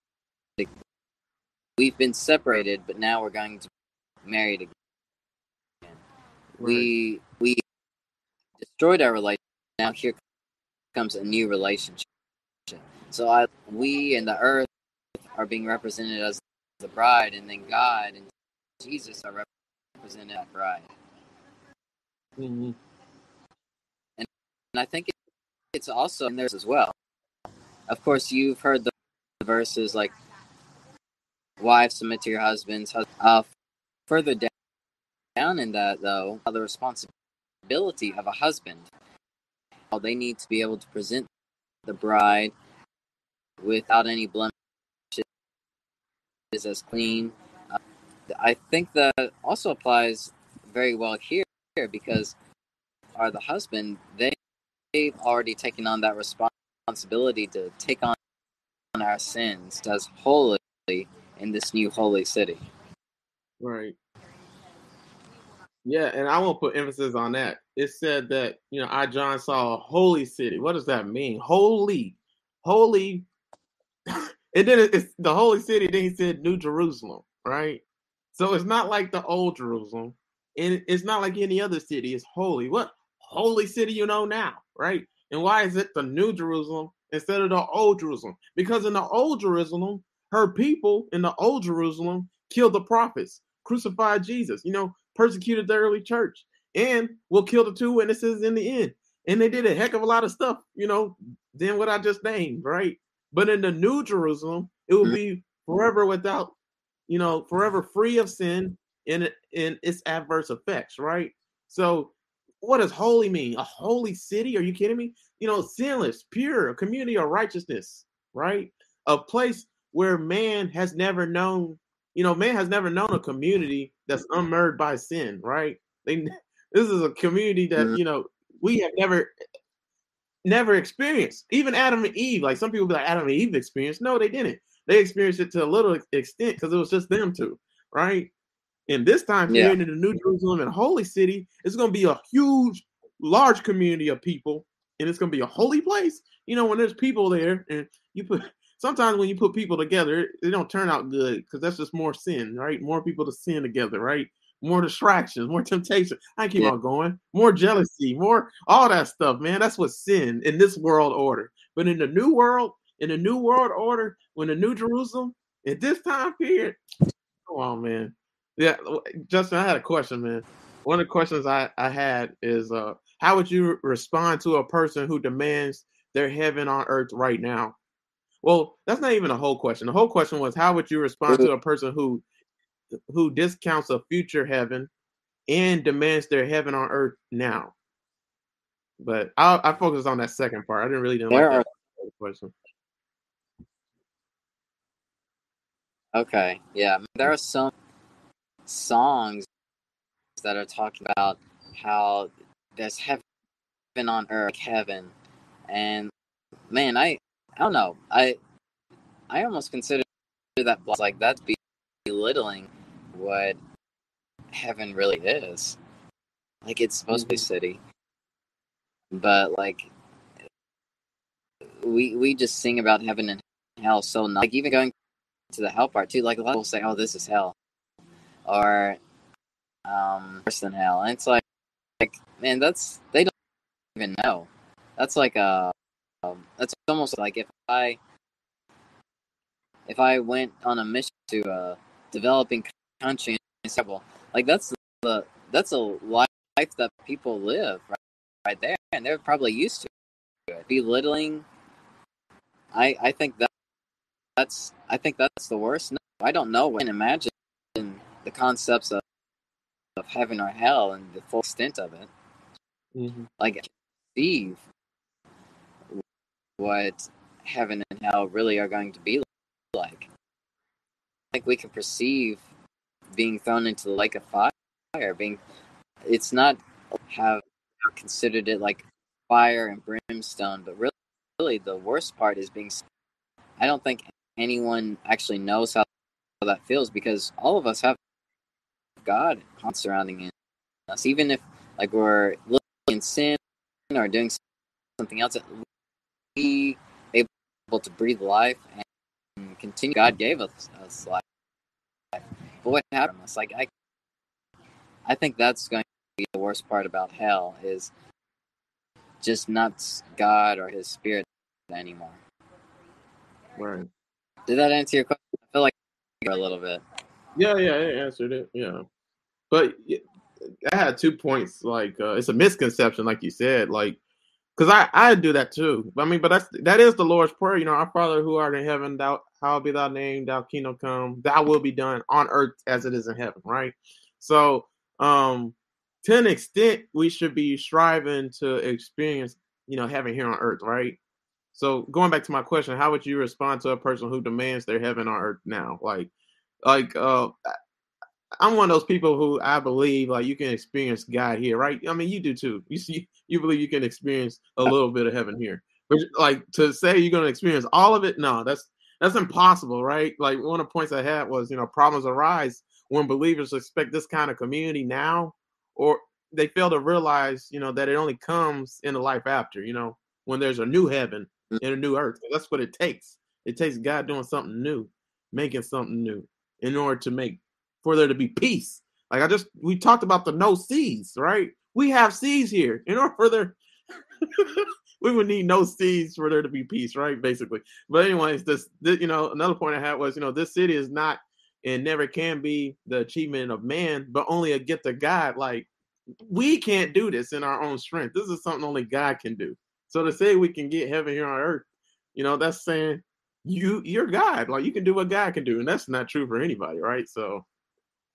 We've been separated, but now we're going to be married again. We we destroyed our relationship. Now here comes a new relationship. So I, we and the earth are being represented as the bride, and then God and Jesus are represented as bride. Mm-hmm. And I think it's also in there as well. Of course, you've heard the verses like, wives submit to your husbands. Uh, further down, down in that, though, the responsibility of a husband. They need to be able to present the bride without any blemishes, as clean. Uh, I think that also applies very well here because are the husband they they've already taken on that responsibility to take on our sins as holy in this new holy city. Right. Yeah, and I won't put emphasis on that. It said that, you know, I, John, saw a holy city. What does that mean? Holy, holy. and then it's the holy city. Then he said New Jerusalem, right? So it's not like the old Jerusalem. And it's not like any other city. It's holy. What holy city you know now? right? And why is it the New Jerusalem instead of the Old Jerusalem? Because in the Old Jerusalem, her people in the Old Jerusalem killed the prophets, crucified Jesus, you know, persecuted the early church, and will kill the two witnesses in the end. And they did a heck of a lot of stuff, you know, than what I just named, right? But in the New Jerusalem, it will mm-hmm. be forever without, you know, forever free of sin and, and its adverse effects, right? So what does holy mean? A holy city? Are you kidding me? You know, sinless, pure, a community of righteousness, right? A place where man has never known, you know, man has never known a community that's unmarred by sin, right? They this is a community that, you know, we have never never experienced. Even Adam and Eve, like some people be like Adam and Eve experienced. No, they didn't. They experienced it to a little extent because it was just them two, right? And this time yeah. in the New Jerusalem and Holy City, it's going to be a huge, large community of people, and it's going to be a holy place. You know, when there's people there, and you put sometimes when you put people together, they don't turn out good because that's just more sin, right? More people to sin together, right? more distractions, more temptation. I keep Yeah. on going. More jealousy, more all that stuff, man. That's what sin in this world order. But in the new world, in the new world order, when the new Jerusalem, at this time period, come on, man. Yeah, Justin, I had a question, man. One of the questions I, I had is uh how would you respond to a person who demands their heaven on earth right now? Well, that's not even a whole question. The whole question was how would you respond to a person who who discounts a future heaven and demands their heaven on earth now? But I I focused on that second part. I didn't really didn't There like are that question. okay, yeah. There are some songs that are talking about how there's heaven on earth, like heaven, and man, I I don't know. I I almost consider that like that's belittling what heaven really is. Like it's supposed to be Mhm. city, but like we we just sing about heaven and hell so not like even going to the hell part too. Like a lot of people say, "Oh, this is hell," or um, worse than hell, and it's like, like man, that's they don't even know. That's like a um, that's almost like if I if I went on a mission to a developing country Seattle, like that's the that's a life that people live right, right there, and they're probably used to it. Belittling, I I think that that's I think that's the worst. No, I don't know. I can imagine the concepts of of heaven or hell and the full extent of it. Mhm. Like Steve, what heaven and hell really are going to be like. Like we can perceive being thrown into the lake of fire, being it's not have considered it like fire and brimstone, but really, really the worst part is being. I don't think anyone actually knows how that feels because all of us have God surrounding us, even if like we're living in sin or doing something else. We able to breathe life and continue. God gave us, us life. But what happened? It's like I, I think that's going to be the worst part about hell is just not God or His Spirit anymore. Right. Did that answer your question? I feel like a little bit. Yeah, yeah, it answered it. Yeah, but I had two points. Like, uh, it's a misconception, like you said. Like, because I I do that too. I mean, but that's that is the Lord's prayer. You know, our Father who art in heaven, thou how be thy name, thou kingdom come, thy will be done on earth as it is in heaven. Right. So, um, to an extent, we should be striving to experience, you know, heaven here on earth. Right. So, going back to my question, how would you respond to a person who demands their heaven on earth now? Like, like uh I'm one of those people who I believe like you can experience God here, right? I mean, you do too. You see, you believe you can experience a uh, little bit of heaven here, but like to say you're going to experience all of it, no, that's that's impossible, right? Like one of the points I had was, you know, problems arise when believers expect this kind of community now, or they fail to realize, you know, that it only comes in the life after, you know, when there's a new heaven mm. and a new earth. That's what it takes. It takes God doing something new, making something new in order to make for there to be peace. Like I just we talked about the no seas, right? We have seas here. In order for there we would need no seas for there to be peace, right? Basically. But anyways, this, this you know, another point I had was, you know, this city is not and never can be the achievement of man, but only a gift of God. Like we can't do this in our own strength. This is something only God can do. So to say we can get heaven here on earth, you know, that's saying you you're God. Like you can do what God can do, and that's not true for anybody, right? So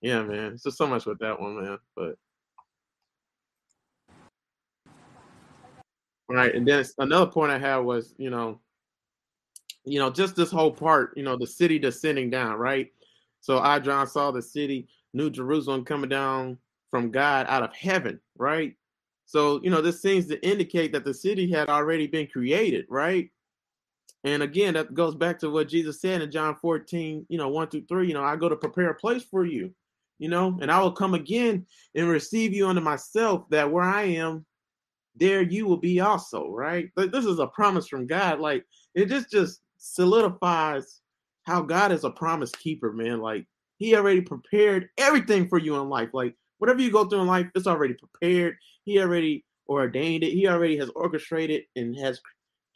yeah, man. It's just so much with that one, man. But right, and then another point I had was, you know, you know, just this whole part, you know, the city descending down, right? So I, John, saw the city, New Jerusalem, coming down from God out of heaven, right? So, you know, this seems to indicate that the city had already been created, right? And again, that goes back to what Jesus said in John 14, you know, 1 through 3. You know, I go to prepare a place for you, you know, and I will come again and receive you unto myself, that where I am, there you will be also, right? This is a promise from God. Like, it just just solidifies how God is a promise keeper, man. Like, He already prepared everything for you in life. Like whatever you go through in life, it's already prepared. He already ordained it. He already has orchestrated and has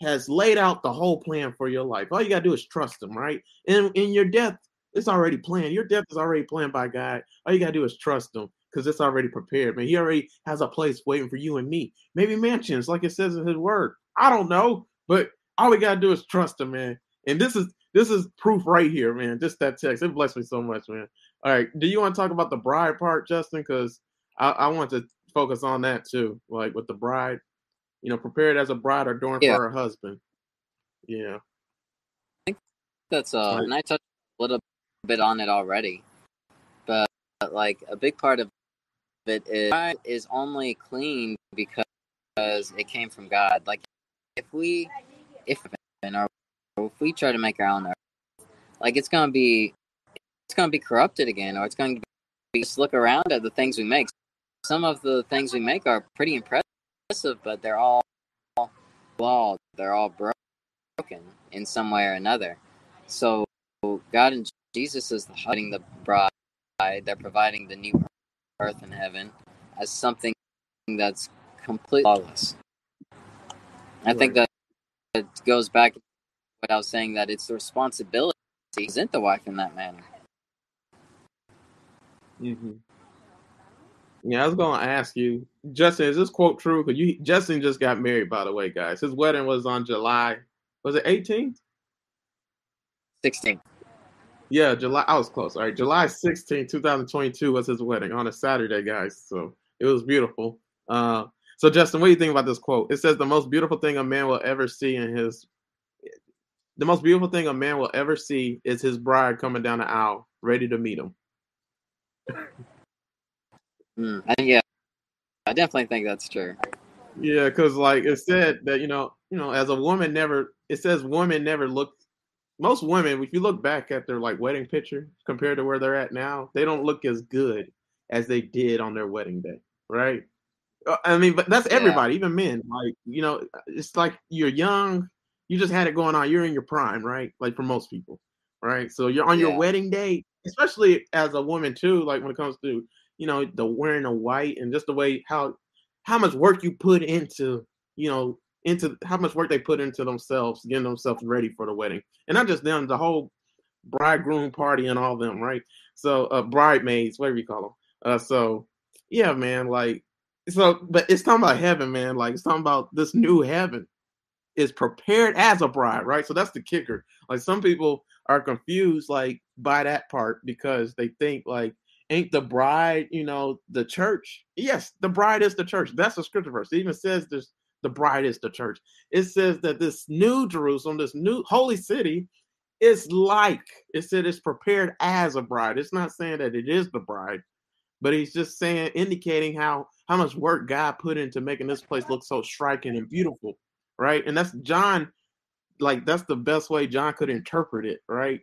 has laid out the whole plan for your life. All you gotta do is trust him, right? And in your death, it's already planned. Your death is already planned by God. All you gotta do is trust him because it's already prepared, man. He already has a place waiting for you and me. Maybe mansions, like it says in his word. I don't know, but all we gotta do is trust him, man. And this is this is proof right here, man. Just that text. It blessed me so much, man. All right. Do you want to talk about the bride part, Justin? Because I, I want to focus on that too. Like with the bride, you know, prepared as a bride or adorned yeah. for her husband. Yeah. I think that's uh right. and I touched a little bit on it already. But like a big part of it is is only clean because it came from God. Like if we if or if we try to make our own earth, like it's gonna be it's gonna be corrupted again, or it's going to be just look around at the things we make. Some of the things we make are pretty impressive, but they're all flawed. They're all broken in some way or another. So God and Jesus is the hiding the bride. They're providing the new earth and heaven as something that's completely flawless. I right. think that it goes back to what I was saying that it's the responsibility to present the wife in that manner. Mm-hmm. Yeah, I was gonna ask you, Justin, is this quote true? Because you Justin just got married, by the way, guys. His wedding was on July, was it 18th? 16th. Yeah, July. I was close. All right, July 16, 2022 was his wedding on a Saturday, guys. So it was beautiful. Uh, so Justin, what do you think about this quote? It says the most beautiful thing a man will ever see in his the most beautiful thing a man will ever see is his bride coming down the aisle, ready to meet him. mm, and yeah, I definitely think that's true. Yeah, because like it said that you know, you know, as a woman never, it says women never look. Most women, if you look back at their like wedding picture compared to where they're at now, they don't look as good as they did on their wedding day, right? Uh, I mean, but that's everybody, yeah. even men. Like you know, it's like you're young, you just had it going on. You're in your prime, right? Like for most people, right? So you're on yeah. your wedding day, especially as a woman too. Like when it comes to you know the wearing a white and just the way how how much work you put into you know into how much work they put into themselves, getting themselves ready for the wedding, and not just them, the whole bridegroom party and all them, right? So uh, bridesmaids, whatever you call them. Uh, so yeah, man, like so, but it's talking about heaven, man. Like it's talking about this new heaven is prepared as a bride, right? So that's the kicker. Like some people are confused like by that part because they think like ain't the bride, you know, the church. Yes, the bride is the church. That's a scripture verse. It even says this the bride is the church. It says that this new Jerusalem, this new holy city, is like it said it's prepared as a bride. It's not saying that it is the bride, but he's just saying indicating how how much work God put into making this place look so striking and beautiful right? And that's John, like that's the best way John could interpret it, right?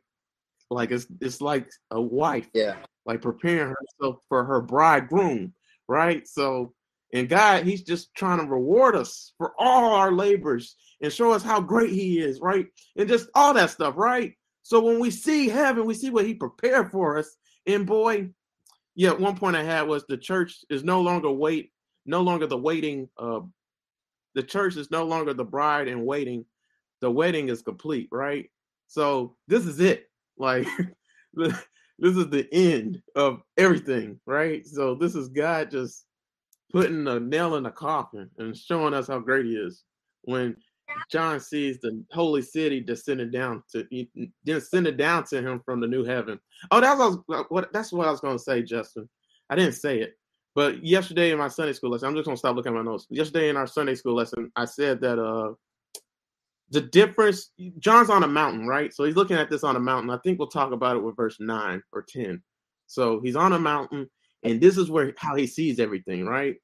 Like it's it's like a wife, yeah, like preparing herself for her bridegroom, right? So, and God, He's just trying to reward us for all our labors and show us how great He is, right? And just all that stuff, right? So when we see heaven, we see what He prepared for us. And boy, yeah, one point I had was the church is no longer wait, no longer the waiting uh, the church is no longer the bride in waiting. The wedding is complete, right? So this is it. Like this is the end of everything, right? So this is God just putting a nail in the coffin and showing us how great he is. When John sees the holy city descending down to descended down to him from the new heaven. Oh, that's what, what that's what I was going to say, Justin. I didn't say it. But yesterday in my Sunday school lesson, I'm just gonna stop looking at my notes. Yesterday in our Sunday school lesson, I said that uh the difference John's on a mountain, right? So he's looking at this on a mountain. I think we'll talk about it with verse 9 or 10. So he's on a mountain, and this is where how he sees everything, right?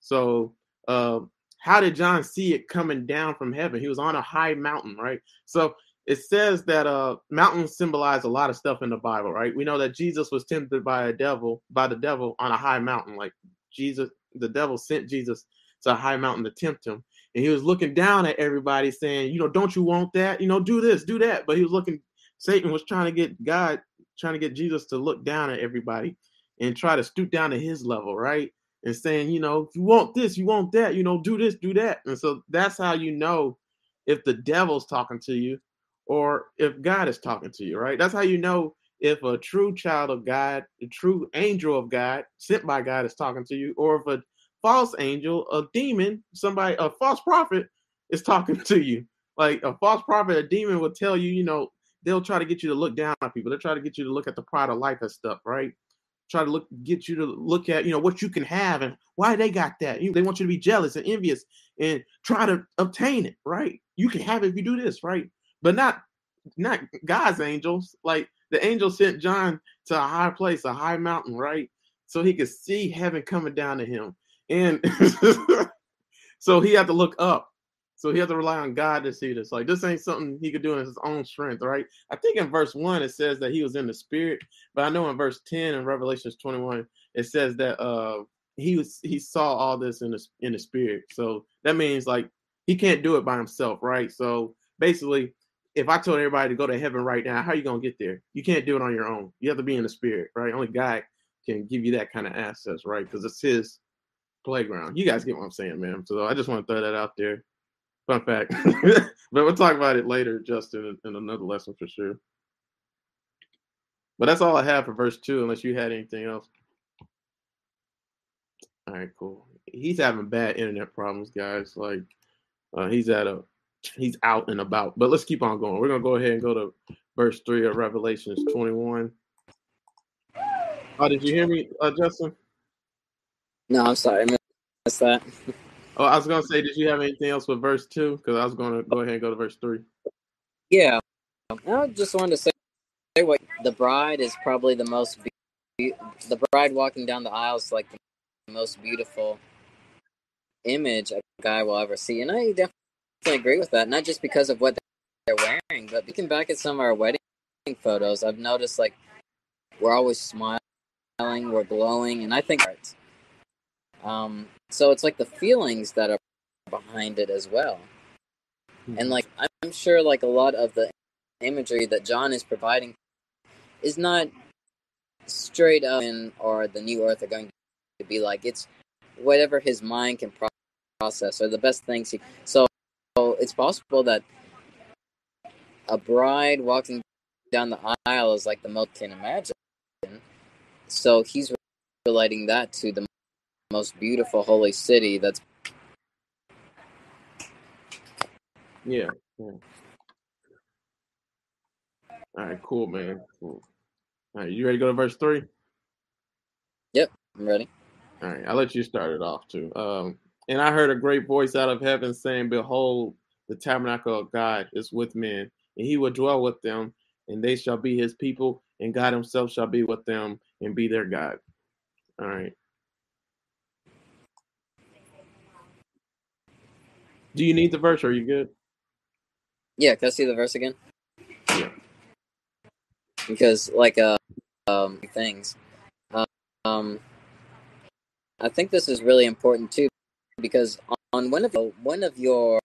So uh how did John see it coming down from heaven? He was on a high mountain, right? So it says that uh mountains symbolize a lot of stuff in the Bible, right? We know that Jesus was tempted by a devil, by the devil on a high mountain. Like Jesus, the devil sent Jesus to a high mountain to tempt him. And he was looking down at everybody saying, you know, don't you want that? You know, do this, do that. But he was looking, Satan was trying to get God, trying to get Jesus to look down at everybody and try to stoop down to his level, right? And saying, you know, if you want this, you want that, you know, do this, do that. And so that's how you know if the devil's talking to you or if God is talking to you, right? That's how you know if a true child of God, a true angel of God, sent by God, is talking to you, or if a false angel, a demon, somebody, a false prophet is talking to you. Like a false prophet, a demon will tell you, you know, they'll try to get you to look down on people. They'll try to get you to look at the pride of life and stuff, right? Try to look, get you to look at, you know, what you can have and why they got that. You, They want you to be jealous and envious and try to obtain it, right? You can have it if you do this, right? But not, not God's angels. Like the angel sent John to a high place, a high mountain, right? So he could see heaven coming down to him. And so he had to look up. So he had to rely on God to see this. Like this ain't something he could do in his own strength, right? I think in verse one it says that he was in the spirit, but I know in verse 10 in Revelations 21, it says that uh he was he saw all this in the in the spirit. So that means like he can't do it by himself, right? So basically, if I told everybody to go to heaven right now, how are you gonna get there? You can't do it on your own. You have to be in the spirit, right? Only God can give you that kind of access, right? Because it's his playground. You guys get what I'm saying, man. So I just want to throw that out there. Fun fact. but we'll talk about it later, Justin, in another lesson for sure. But that's all I have for verse two, unless you had anything else. All right, cool. He's having bad internet problems, guys. Like, uh, he's at a, he's out and about. But let's keep on going. We're gonna go ahead and go to verse three of Revelations 21. Oh, did you hear me, uh, Justin? No, I'm sorry, I missed that. Oh, I was gonna say, did you have anything else with verse two? Because I was gonna go ahead and go to verse three. Yeah, I just wanted to say, what the bride is probably the most. Be- the bride walking down the aisle is like the most beautiful image a guy will ever see, and I definitely agree with that. Not just because of what they're wearing, but looking back at some of our wedding photos, I've noticed like we're always smiling, we're glowing, and I think um, so it's like the feelings that are behind it as well. Mm-hmm. And like I'm sure like a lot of the imagery that John is providing is not straight up in or the new earth are going to be like. It's whatever his mind can process or the best things he so, so it's possible that a bride walking down the aisle is like the most can imagine. So he's relating that to the most beautiful holy city that's yeah, yeah. all right cool man. Cool. All right you ready to go to verse three? Yep i'm ready. All right i'll let you start it off too. Um and i heard a great voice out of heaven saying behold the tabernacle of god is with men and he will dwell with them and they shall be his people and god himself shall be with them and be their god. All right Do you need the verse? Or are you good? Yeah, can I see the verse again? Yeah. Because like uh um things. Um I think this is really important too because on one of one of your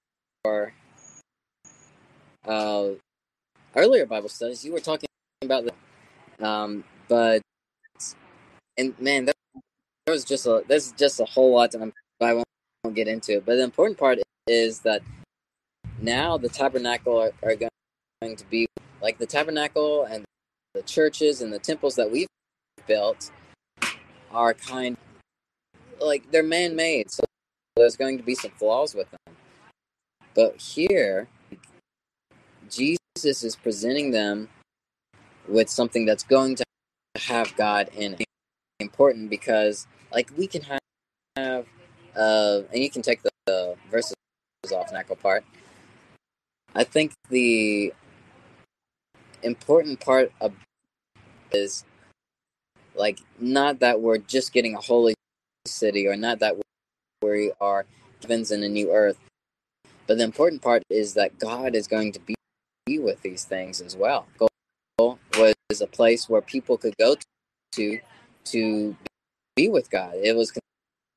uh earlier Bible studies you were talking about the um but and man there was just a there's just a whole lot to I won't get into it. But the important part is that now the tabernacle are, are going to be like the tabernacle and the churches and the temples that we've built are kind like they're man-made so there's going to be some flaws with them. But here jesus is presenting them with something that's going to have god in it. Important because like we can have, uh and you can take the, the verses tabernacle part. I think the important part of is like not that we're just getting a holy city or not that we are heavens in a new earth, but the important part is that God is going to be with these things as well. Goal was a place where people could go to to be with God. It was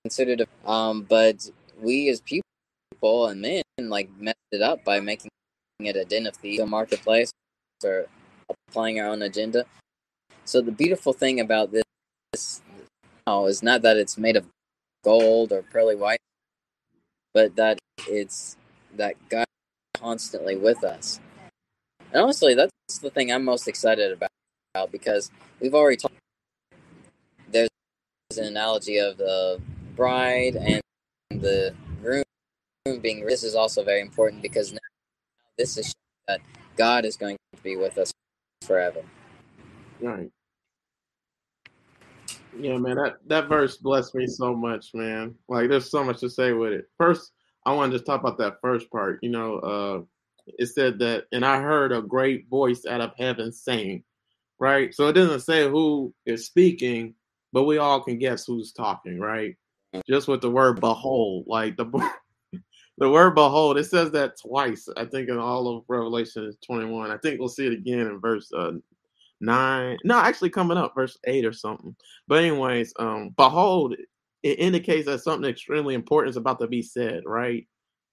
considered, um, but we as people people and men like messed it up by making it a den of thieves, a marketplace, or applying our own agenda. So the beautiful thing about this, this oh, is not that it's made of gold or pearly white, but that it's that God constantly with us. And honestly, that's the thing I'm most excited about because we've already talked. There's an analogy of the bride and the being. This is also very important because now this is that God is going to be with us forever. Right. Yeah, man, that, that verse blessed me so much, man. Like there's so much to say with it. First, I want to just talk about that first part. You know, uh it said that and I heard a great voice out of heaven saying, right? So it doesn't say who is speaking, but we all can guess who's talking, right? Just with the word behold, like the the word behold, it says that twice, I think, in all of Revelation 21. I think we'll see it again in verse uh, nine. No, actually coming up, verse eight or something. But anyways, um, behold, it indicates that something extremely important is about to be said, right?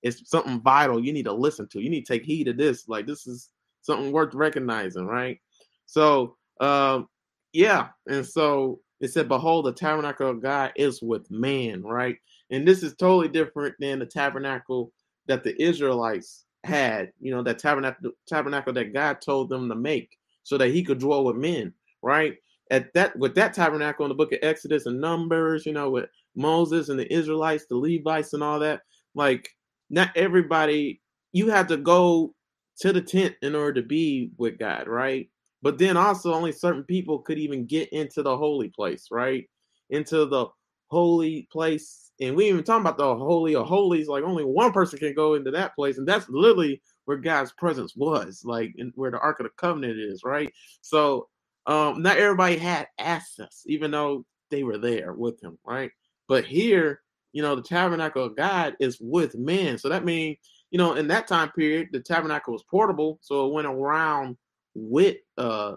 It's something vital you need to listen to. You need to take heed of this. Like this is something worth recognizing, right? So um, yeah, and so it said, Behold, the tabernacle of God is with man, right? And this is totally different than the tabernacle that the Israelites had, you know, that tabernacle tabernacle that God told them to make so that he could dwell with men, right? At that with that tabernacle in the book of Exodus and Numbers, you know, with Moses and the Israelites, the Levites and all that, like not everybody you had to go to the tent in order to be with God, right? But then also only certain people could even get into the holy place, right? Into the holy place. And we even talking about the holy of holies, like only one person can go into that place. And that's literally where God's presence was, like where the Ark of the Covenant is, right? So um, not everybody had access, even though they were there with him, right? But here, you know, the tabernacle of God is with men. So that means, you know, in that time period, the tabernacle was portable, so it went around with uh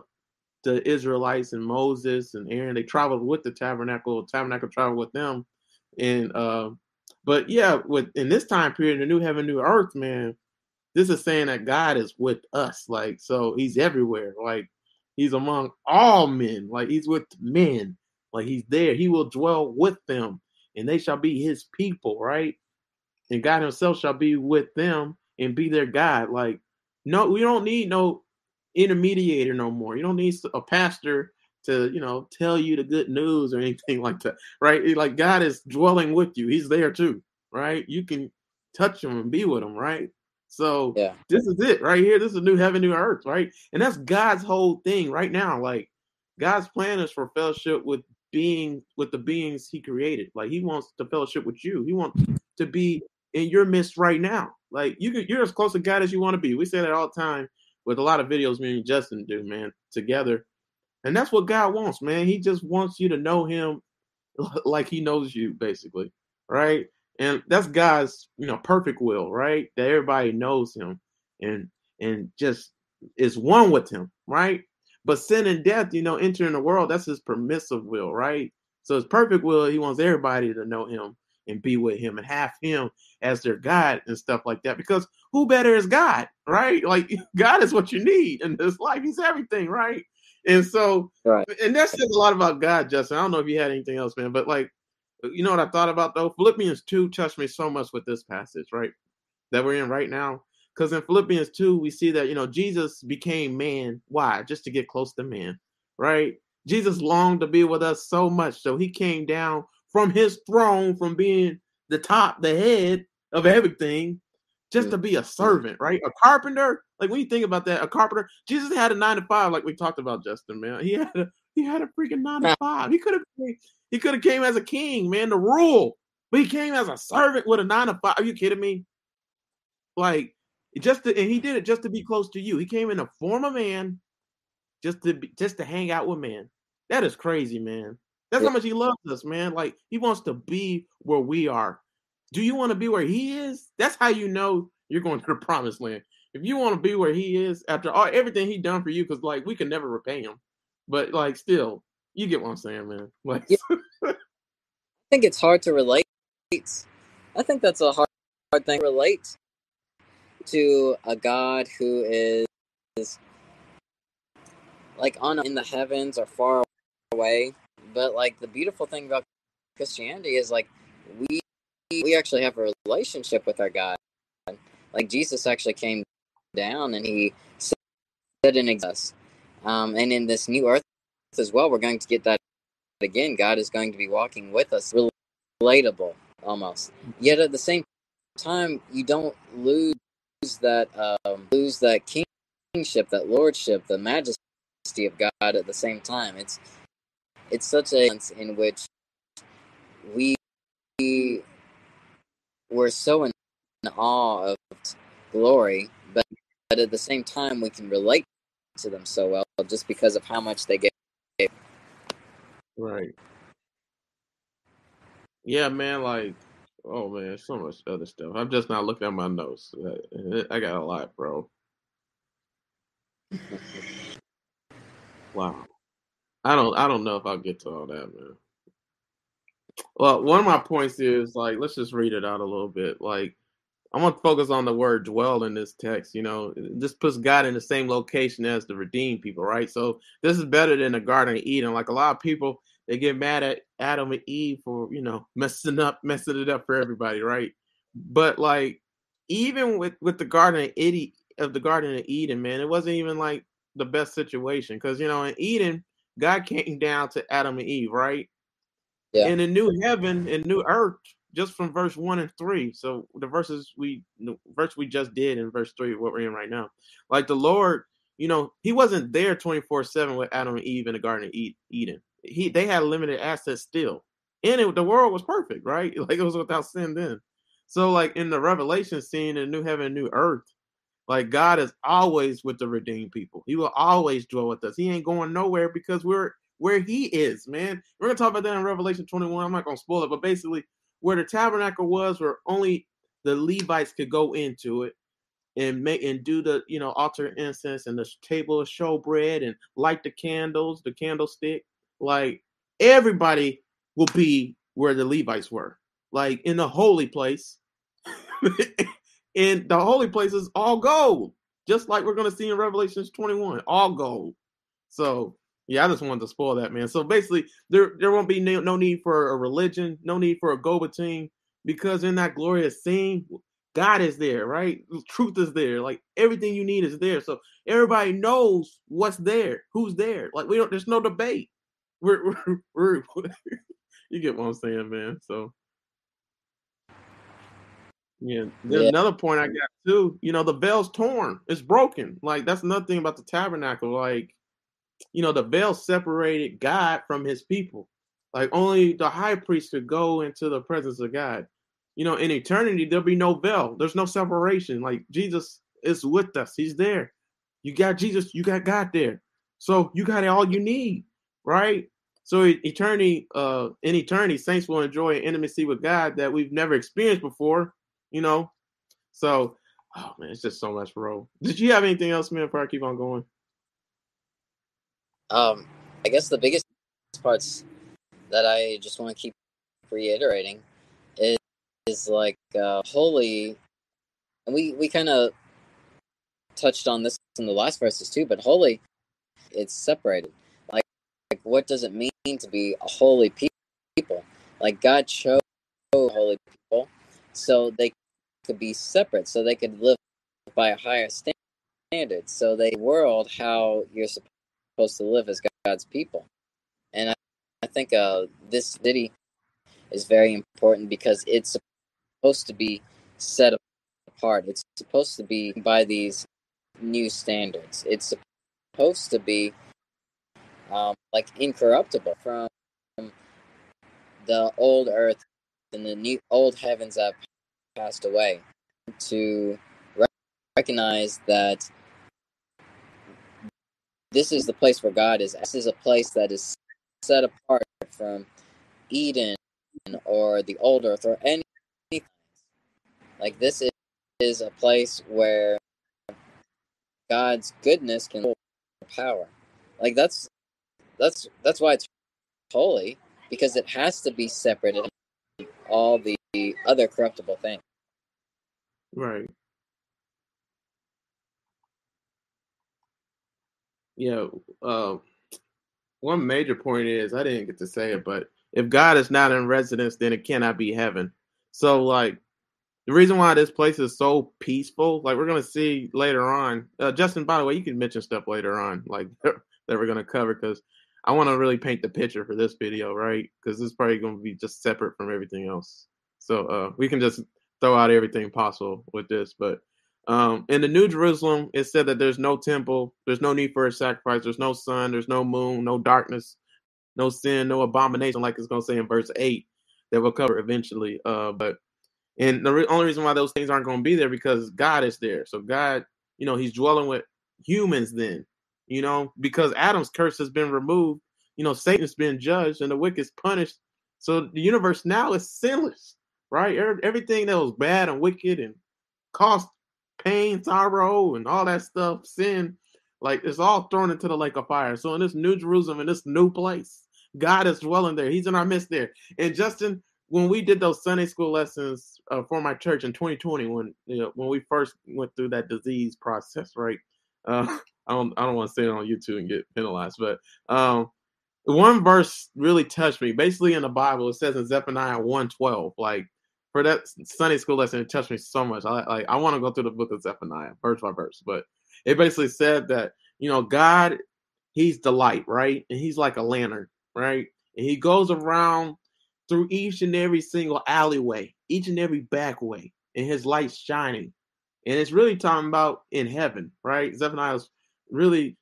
the Israelites and Moses and Aaron. They traveled with the tabernacle. The tabernacle traveled with them. And uh, but yeah, with in this time period, the new heaven, new earth, man, this is saying that God is with us. Like, so he's everywhere. Like he's among all men. Like he's with men. Like he's there. He will dwell with them, and they shall be his people, right? And God himself shall be with them and be their God. Like, no, we don't need no intermediator no more. You don't need a pastor to, you know, tell you the good news or anything like that, right? Like God is dwelling with you. He's there too, right? You can touch him and be with him, right? So Yeah. this is it right here. This is a new heaven, new earth, right? And that's God's whole thing right now. Like God's plan is for fellowship with being with the beings He created. Like He wants to fellowship with you. He wants to be in your midst right now. Like you, could, you're as close to God as you want to be. We say that all the time with a lot of videos me and Justin do, man, together. And that's what God wants, man. He just wants you to know Him like He knows you, basically, right? And that's God's, you know, perfect will, right? That everybody knows Him and and just is one with Him, right? But sin and death, you know, entering the world, that's His permissive will, right? So His perfect will, He wants everybody to know Him and be with Him and have Him as their God and stuff like that. Because who better is God, right? Like God is what you need in this life. He's everything, right? And so, Right. and that says a lot about God, Justin. I don't know if you had anything else, man, but like, you know what I thought about though? Philippians 2 touched me so much with this passage, right? That we're in right now. Because in Philippians 2, we see that, you know, Jesus became man. Why? Just to get close to man, right? Jesus longed to be with us so much. So he came down from his throne, from being the top, the head of everything, just to be a servant, right? A carpenter. Like when you think about that, a carpenter. Jesus had a nine to five, like we talked about, Justin. Man, he had a he had a freaking nine to five. He could have he could have came as a king, man, to rule, but he came as a servant with a nine to five. Are you kidding me? Like just to, and he did it just to be close to you. He came in the form of man, just to be, just to hang out with man. That is crazy, man. That's how much he loves us, man. Like he wants to be where we are. Do you want to be where he is? That's how you know you're going to the promised land. If you want to be where he is after all everything he done for you, because like we can never repay him, but like still, you get what I'm saying, man. Like Yeah. I think it's hard to relate. I think that's a hard, hard thing to relate to a God who is like on in the heavens or far away. But like the beautiful thing about Christianity is like we we actually have a relationship with our God. Like Jesus actually came down and he said in us. Um, and in this new earth as well, we're going to get that again. God is going to be walking with us, relatable almost. Yet at the same time, you don't lose that um, lose that kingship, that lordship, the majesty of God at the same time. It's it's such a sense in which we were so in awe of glory, but, but at the same time we can relate to them so well just because of how much they gave. Right. Yeah, man. Like, oh man, so much other stuff. I'm just not looking at my notes. I got a lot, bro. wow. I don't. I don't know if I'll get to all that, man. Well, one of my points is like, let's just read it out a little bit. Like, I'm gonna focus on the word dwell in this text. You know, this puts God in the same location as the redeemed people, right? So this is better than the Garden of Eden. Like a lot of people, they get mad at Adam and Eve for you know messing up, messing it up for everybody, right? But like even with with the Garden of Eden, of the Garden of Eden, man, it wasn't even like the best situation because you know in Eden, God came down to Adam and Eve, right? Yeah. In a new heaven and new earth, just from verse one and three. So the verses we the verse we just did in verse three, what we're in right now. Like the Lord, you know, he wasn't there 24-7 with Adam and Eve in the Garden of Eden. He they had limited access still. And it, the world was perfect, right? Like it was without sin then. So like in the revelation scene in new heaven new earth, like God is always with the redeemed people. He will always dwell with us. He ain't going nowhere because we're where he is, man. We're gonna talk about that in Revelation 21. I'm not gonna spoil it, but basically where the tabernacle was, where only the Levites could go into it and make and do the you know altar incense and the table of showbread and light the candles, the candlestick. Like everybody will be where the Levites were, like in the holy place. and the holy place is all gold, just like we're gonna see in Revelations 21, all gold. So yeah, I just wanted to spoil that, man. So basically, there there won't be no, no need for a religion, no need for a go between, because in that glorious scene, God is there, right? Truth is there. Like everything you need is there. So everybody knows what's there, who's there. Like we don't. There's no debate. We're, we're, we're you get what I'm saying, man. So yeah, there's yeah. another point I got too. You know, the veil's torn. It's broken. Like that's nothing about the tabernacle. Like you know, the veil separated God from his people. Like only the high priest could go into the presence of God. You know, in eternity, there'll be no veil. There's no separation. Like Jesus is with us. He's there. You got Jesus, you got God there. So you got it all you need, right? So eternity, uh, in eternity, saints will enjoy an intimacy with God that we've never experienced before, you know. So, oh man, it's just so much, bro. Did you have anything else, man, before I keep on going? Um, I guess the biggest parts that I just want to keep reiterating is, is like uh, holy, and we we kind of touched on this in the last verses too. But holy, it's separated. Like, like what does it mean to be a holy people? Like God chose holy people so they could be separate, so they could live by a higher standard. So they world how you're supposed supposed to live as God's people. And I, I think uh, this city is very important because it's supposed to be set apart. It's supposed to be by these new standards. It's supposed to be um, like incorruptible from the old earth and the new old heavens that passed away to recognize that this is the place where God is. This is a place that is set apart from Eden or the old earth or anything. Like this is, is a place where God's goodness can power. Like that's that's that's why it's holy because it has to be separated from all the other corruptible things. Right. Yeah, uh, one major point is I didn't get to say it, but if God is not in residence, then it cannot be heaven. So, like, the reason why this place is so peaceful, like we're gonna see later on. Uh, Justin, by the way, you can mention stuff later on, like that we're gonna cover, because I want to really paint the picture for this video, right? Because this is probably gonna be just separate from everything else. So uh, we can just throw out everything possible with this, but um, in the New Jerusalem, it said that there's no temple, there's no need for a sacrifice, there's no sun, there's no moon, no darkness, no sin, no abomination, like it's going to say in verse 8 that we'll cover eventually. Uh, but and the re- only reason why those things aren't going to be there because God is there. So God, you know, He's dwelling with humans then, you know, because Adam's curse has been removed. You know, Satan's been judged and the wicked's punished. So the universe now is sinless, right? Everything that was bad and wicked and caused pain, sorrow, and all that stuff, sin, like it's all thrown into the lake of fire. So in this new Jerusalem, in this new place, God is dwelling there. He's in our midst there. And Justin, when we did those Sunday school lessons uh, for my church in 2020, when you know, when we first went through that disease process, right? Uh, I don't I don't want to say it on YouTube and get penalized, but um, one verse really touched me. Basically, in the Bible, it says in Zephaniah 1:12, like for that Sunday school lesson, it touched me so much. I like I want to go through the book of Zephaniah verse by verse, but it basically said that you know God, He's the light, right? And He's like a lantern, right? And He goes around through each and every single alleyway, each and every back way, and His light's shining. And it's really talking about in heaven, right? Zephaniah was really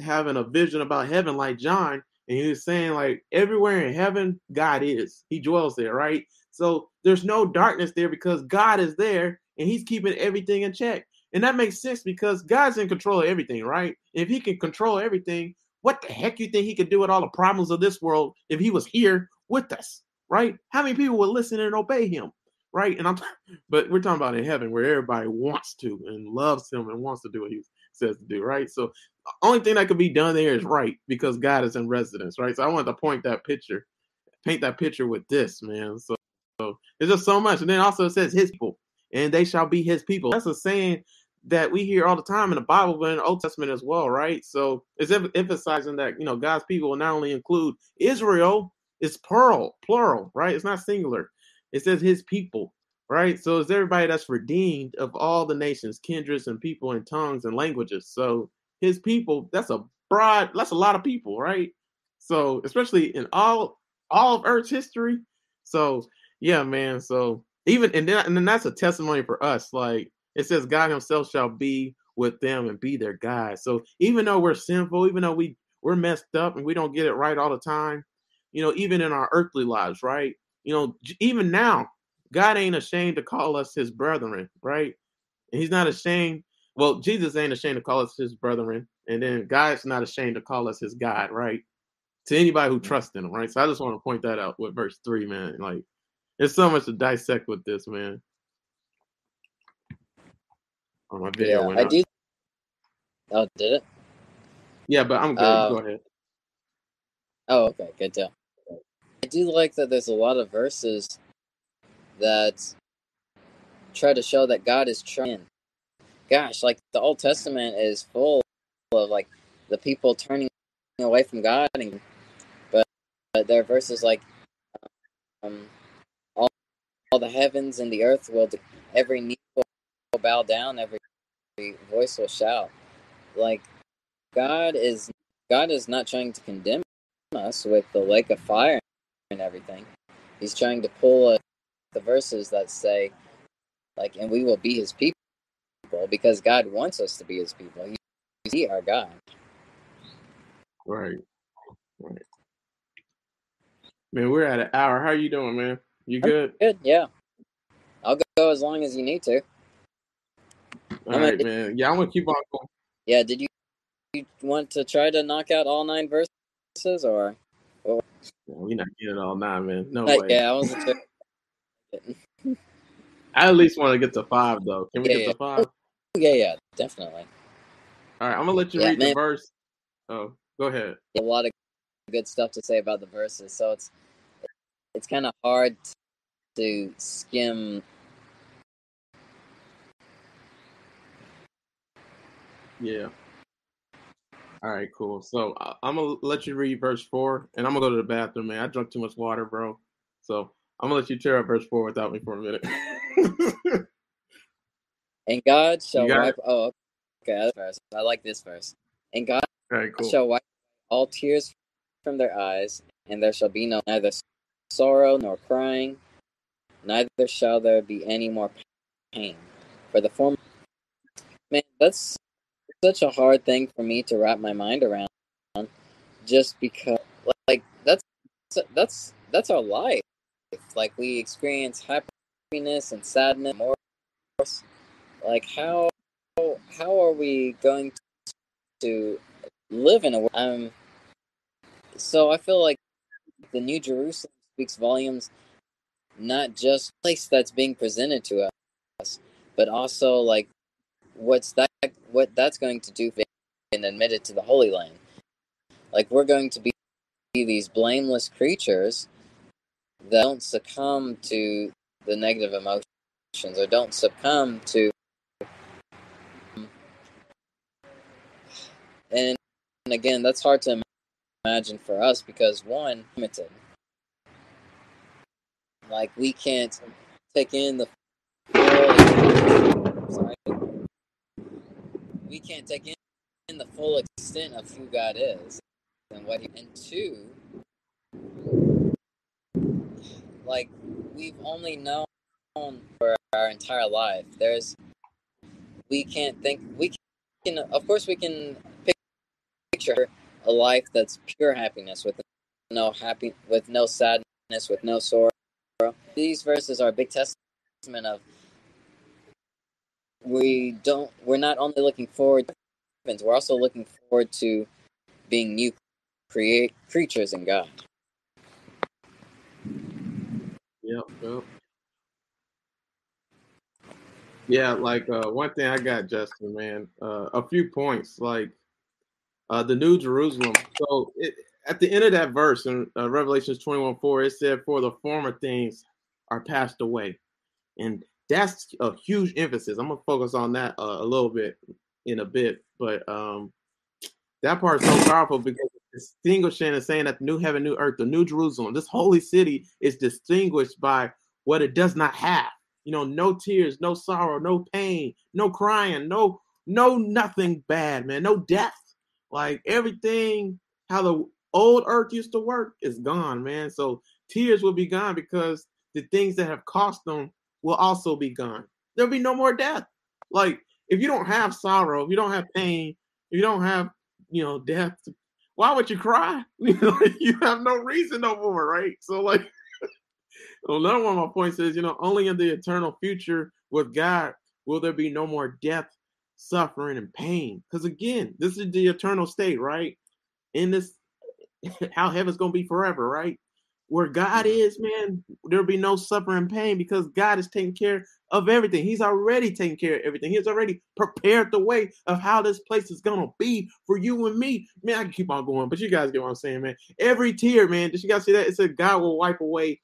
having a vision about heaven, like John, and he was saying like everywhere in heaven, God is. He dwells there, right? So there's no darkness there because God is there and he's keeping everything in check. And that makes sense because God's in control of everything, right? If he can control everything, what the heck you think he could do with all the problems of this world if he was here with us, right? How many people would listen and obey him, right? And I'm, but we're talking about in heaven where everybody wants to and loves him and wants to do what he says to do, right? So the only thing that could be done there is right because God is in residence, right? So I wanted to point that picture, paint that picture with this, man. So so it's just so much. And then also it says his people, and they shall be his people. That's a saying that we hear all the time in the Bible, but in the Old Testament as well, right? So it's emphasizing that you know God's people will not only include Israel, it's plural, plural, right? It's not singular. It says his people, right? So it's everybody that's redeemed of all the nations, kindreds, and people and tongues and languages. So his people, that's a broad, that's a lot of people, right? So especially in all all of Earth's history. So yeah, man. So even and then and then that's a testimony for us. Like it says, God Himself shall be with them and be their God. So even though we're sinful, even though we we're messed up and we don't get it right all the time, you know, even in our earthly lives, right? You know, even now, God ain't ashamed to call us His brethren, right? And He's not ashamed. Well, Jesus ain't ashamed to call us His brethren, and then God's not ashamed to call us His God, right? To anybody who trusts in Him, right? So I just want to point that out with verse three, man. Like there's so much to dissect with this, man. Oh, my video yeah, went I out. do. Oh, did it? Yeah, but I'm good. Um, Go ahead. Oh, okay, good deal. I do like that there's a lot of verses that try to show that God is trying. Gosh, like the Old Testament is full of like the people turning away from God, and but, but there are verses like um, all the heavens and the earth will every knee will bow down, every voice will shout. Like God is God is not trying to condemn us with the lake of fire and everything. He's trying to pull uh, the verses that say, like, and we will be His people because God wants us to be His people. He's he our God. Right. Right. Man, we're at an hour. How are you doing, man? You good? Good, yeah. I'll go as long as you need to. All I'm right, man. Yeah, I'm gonna keep on going. Yeah, did you, you want to try to knock out all nine verses or? We're not getting all nine, man. No Like, way. yeah, I wasn't sure. I at least want to get to five, though. Can we Yeah, get yeah. to five? Yeah, yeah, definitely. All right, I'm gonna let you Yeah, read the verse. Oh, go ahead. A lot of good stuff to say about the verses, so it's it's kind of hard to skim. Yeah. All right, cool. So I'm gonna let you read verse four, and I'm gonna go to the bathroom, man. I drank too much water, bro. So I'm gonna let you tear up verse four without me for a minute. and God shall wipe. It? Oh, okay. Verse. I like this verse. And God right, cool. shall wipe all tears from their eyes, and there shall be no neither sorrow nor crying, neither shall there be any more pain. For the former, man, that's such a hard thing for me to wrap my mind around, just because, like, that's that's that's our life. Like we experience happiness and sadness, more. Like how how are we going to live in a world? Um, so I feel like the New Jerusalem speaks volumes, not just place that's being presented to us, but also like what's that what that's going to do and admitted to the Holy Land. Like we're going to be these blameless creatures that don't succumb to the negative emotions or don't succumb to and, and again that's hard to imagine for us because one limited like we can't take in the sorry, we can't take in, in the full extent of who God is and what he and two like we've only known for our entire life. There's we can't think we can of course we can picture a life that's pure happiness with no happy with no sadness with no sorrow these verses are a big testament of we don't we're not only looking forward to heavens, we're also looking forward to being new create creatures in God. Yep, yep. Yeah, like uh, one thing I got, Justin, man, uh, a few points, like uh, the New Jerusalem. So it, at the end of that verse in uh, Revelations 21 4, it said, For the former things are passed away. And that's a huge emphasis. I'm gonna focus on that uh, a little bit in a bit, but um, that part is so powerful because it's distinguishing and saying that the new heaven, new earth, the new Jerusalem, this holy city is distinguished by what it does not have. You know, no tears, no sorrow, no pain, no crying, no no nothing bad, man, no death. Like everything, how the old earth used to work is gone, man. So tears will be gone because the things that have cost them will also be gone. There'll be no more death. Like if you don't have sorrow, if you don't have pain, if you don't have, you know, death, why would you cry? you have no reason no more, right? So like another one of my points is, you know, only in the eternal future with God will there be no more death, suffering, and pain. Because again, this is the eternal state, right? In this how heaven's gonna be forever, right? where God mm-hmm. is, man, there'll be no suffering pain because God is taking care of everything. He's already taking care of everything. He's already prepared the way of how this place is gonna be for you and me. Man, I can keep on going, but you guys get what I'm saying, man. Every tear, man. Did you guys see that? It said God will wipe away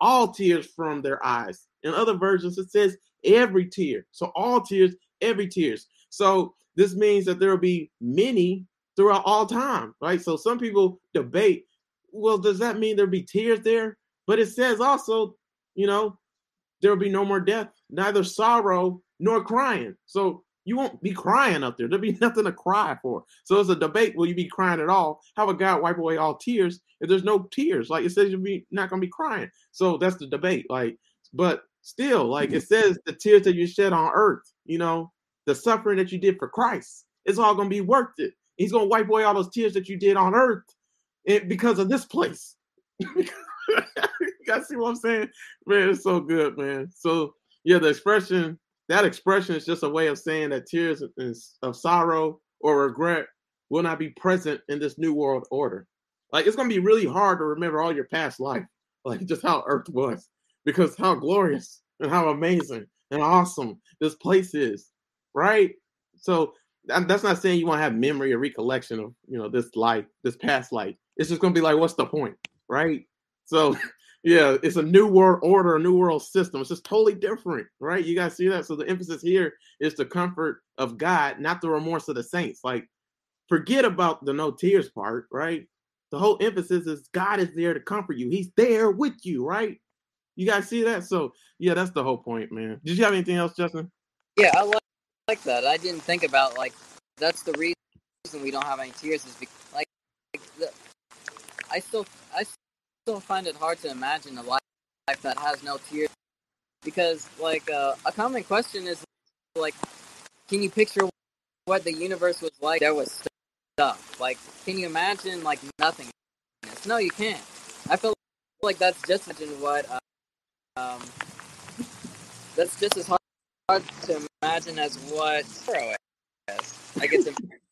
all tears from their eyes. In other versions, it says every tear. So all tears, every tears. So this means that there will be many throughout all time, right? So some people debate well, does that mean there'll be tears there? But it says also, you know, there'll be no more death, neither sorrow nor crying. So you won't be crying up there. There'll be nothing to cry for. So it's a debate. Will you be crying at all? How would God wipe away all tears if there's no tears? Like it says you'll be not gonna be crying. So that's the debate. Like, but still, like it says the tears that you shed on earth, you know, the suffering that you did for Christ, it's all gonna be worth it. He's gonna wipe away all those tears that you did on earth eh, because of this place. you guys see what I'm saying? Man, it's so good, man. So yeah, the expression, that expression is just a way of saying that tears of sorrow or regret will not be present in this new world order. Like it's gonna be really hard to remember all your past life, like just how Earth was, because how glorious and how amazing and awesome this place is, right? So that's not saying you want to have memory or recollection of you know this life, this past life it's just gonna be like, what's the point, right? So, yeah, it's a new world order, a new world system. It's just totally different, right? You guys see that? So the emphasis here is the comfort of God, not the remorse of the saints. Like forget about the no tears part, right? The whole emphasis is God is there to comfort you. He's there with you, right? You guys see that? So yeah, that's the whole point, man. Did you have anything else, Justin? Yeah, I like, like that. I didn't think about like that's the reason we don't have any tears is because like, like the, I still I still find it hard to imagine a life that has no tears because like uh, a common question is like can you picture what the universe was like? There was stuff. Like can you imagine like nothing no you can't. I feel like that's just what uh, um that's just as hard, hard to imagine as what sorrow is i get to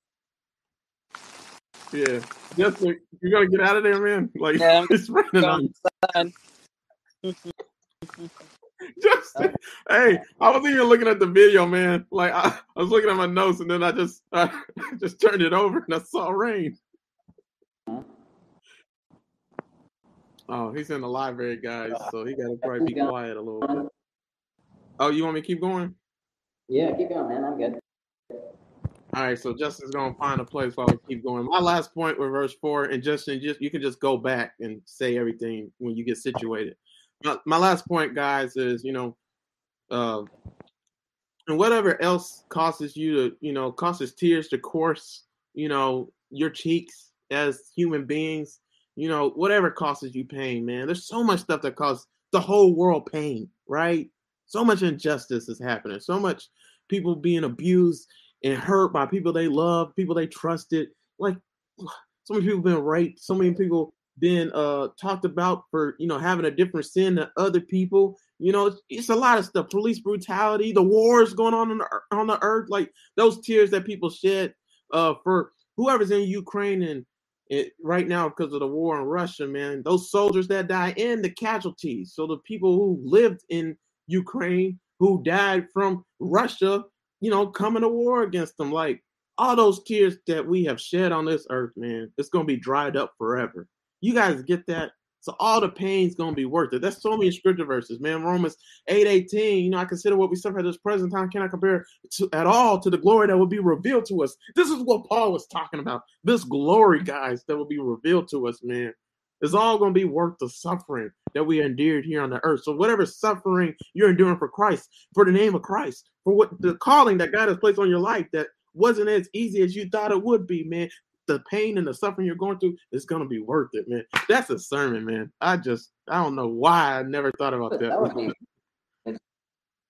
yeah. Just like, you gotta get out of there man. Like yeah, it's raining on just uh, hey, I wasn't even looking at the video, man. Like I, I, was looking at my notes, and then I just I just turned it over, and I saw rain. Uh-huh. Oh, he's in the library, guys, uh, so he gotta probably be quiet a little bit. Oh, you want me to keep going? Yeah, keep going, man. I'm good. All right, so Justin's gonna find a place while we keep going. My last point with verse four, and Justin, just you can just go back and say everything when you get situated my, my last point, guys, is you know, uh, and whatever else causes you to, you know, causes tears to course, you know, your cheeks as human beings, you know, whatever causes you pain, man. There's so much stuff that causes the whole world pain, right? So much injustice is happening. So much people being abused and hurt by people they love, people they trusted. Like so many people been raped. So many people been uh talked about for you know having a different sin than other people. You know, it's, it's a lot of stuff. Police brutality, the wars going on on the, on the earth, like those tears that people shed uh for whoever's in Ukraine and it, right now because of the war in Russia, man. Those soldiers that die and the casualties. So the people who lived in Ukraine who died from Russia, you know, coming to war against them, like all those tears that we have shed on this earth, man, it's gonna be dried up forever. You guys get that? So all the pain's gonna be worth it. That's so many scripture verses, man. Romans 8 18. You know, I consider what we suffer at this present time cannot compare to, at all to the glory that will be revealed to us. This is what Paul was talking about. This glory, guys, that will be revealed to us, man. It's all gonna be worth the suffering that we endured here on the earth. So whatever suffering you're enduring for Christ, for the name of Christ, for what the calling that God has placed on your life that wasn't as easy as you thought it would be, man the pain and the suffering you're going through is gonna be worth it, man. That's a sermon, man. I just I don't know why I never thought about that. that would be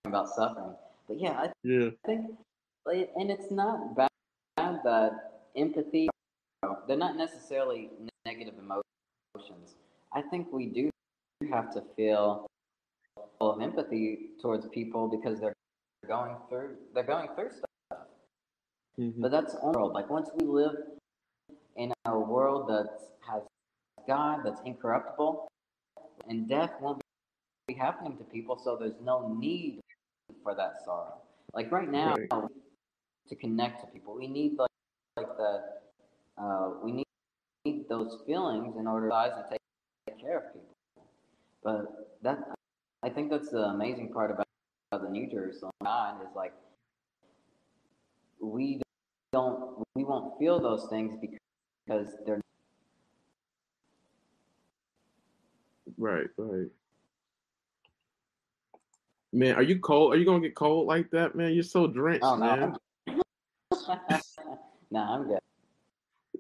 about suffering, but yeah, I yeah. think, and it's not bad that empathy. They're not necessarily negative emotions. I think we do have to feel full of empathy towards people because they're going through they're going through stuff. Mm-hmm. But that's world. Like once we live in a world that has God, that's incorruptible, and death won't be happening to people, so there's no need for that sorrow. Like right now, right. to connect to people, we need like, like the uh, we need, need those feelings in order to take, take care of people. But that I think that's the amazing part about, about the New Jerusalem God is like we don't we won't feel those things because because they're right, right. Man, are you cold? Are you gonna get cold like that, man? You're so drenched, oh, no. man. no, I'm good.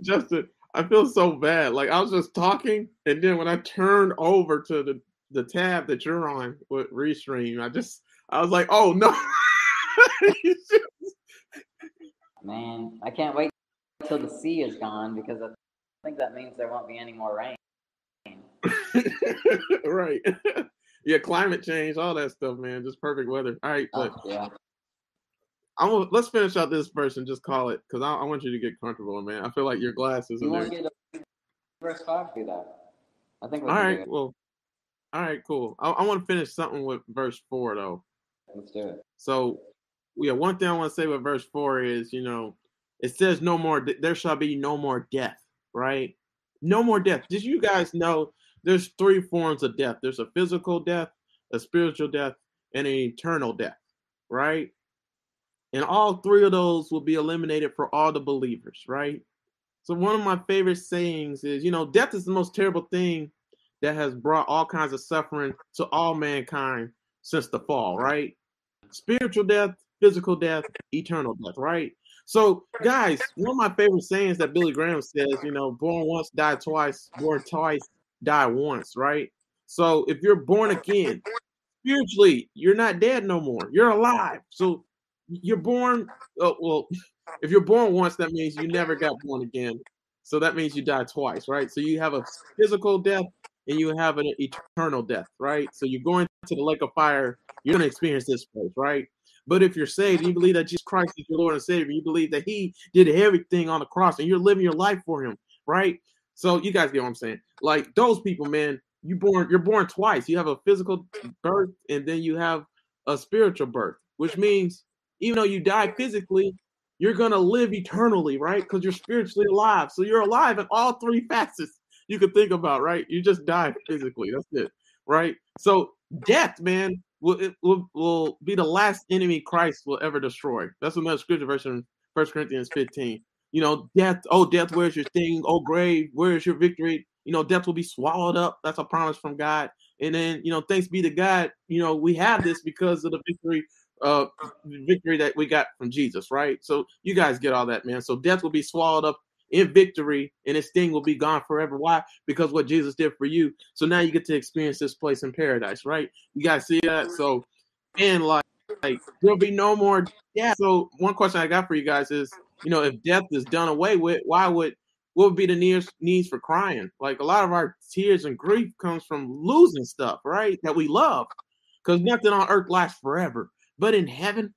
Justin, I feel so bad. Like I was just talking, and then when I turned over to the the tab that you're on with Restream, I just I was like, oh no. Man, I can't wait until the sea is gone because I think that means there won't be any more rain. right. yeah, climate change, all that stuff, man. Just perfect weather. All right, oh, but oh, yeah. I'm let's finish out this verse and just call it because I, I, want you to get comfortable, man. I feel like your glasses. You want to get verse five? Do that. I think. All right. Well. All right. Cool. I, I want to finish something with verse four though. Let's do it. So, yeah, one thing I want to say with verse four is, you know, it says no more there shall be no more death right no more death did you guys know there's three forms of death there's a physical death a spiritual death and an eternal death right and all three of those will be eliminated for all the believers right So one of my favorite sayings is, you know, death is the most terrible thing that has brought all kinds of suffering to all mankind since the fall, right? Spiritual death, physical death, eternal death, right? So, guys, one of my favorite sayings that Billy Graham says, you know, born once, die twice, born twice, die once, right? So, if you're born again, spiritually, you're not dead no more. You're alive. So, you're born. Oh, well, if you're born once, that means you never got born again. So that means you die twice, right? So you have a physical death and you have an eternal death, right? So you're going to the lake of fire. You're going to experience this place, right? But if you're saved, you believe that Jesus Christ is your Lord and Savior, you believe that He did everything on the cross and you're living your life for Him, right? So you guys get what I'm saying. Like those people, man, you born, you're born twice. You have a physical birth and then you have a spiritual birth, which means even though you die physically, you're gonna live eternally, right? Because you're spiritually alive. So you're alive in all three facets you could think about, right? You just die physically. That's it, right? So death, man, will will, will be the last enemy Christ will ever destroy. That's another scripture verse in First Corinthians 15. You know, death, oh death, where's your sting? Oh grave, where's your victory? You know, death will be swallowed up. That's a promise from God. And then, you know, thanks be to God, you know, we have this because of the victory uh victory that we got from Jesus, right? So you guys get all that, man. So death will be swallowed up in victory and its sting will be gone forever. Why? Because what Jesus did for you. So now you get to experience this place in paradise, right? You guys see that? So and like like there'll be no more yeah. So one question I got for you guys is, you know, if death is done away with, why would what would be the needs needs for crying? Like a lot of our tears and grief comes from losing stuff, right? That we love. Because nothing on earth lasts forever. But in heaven,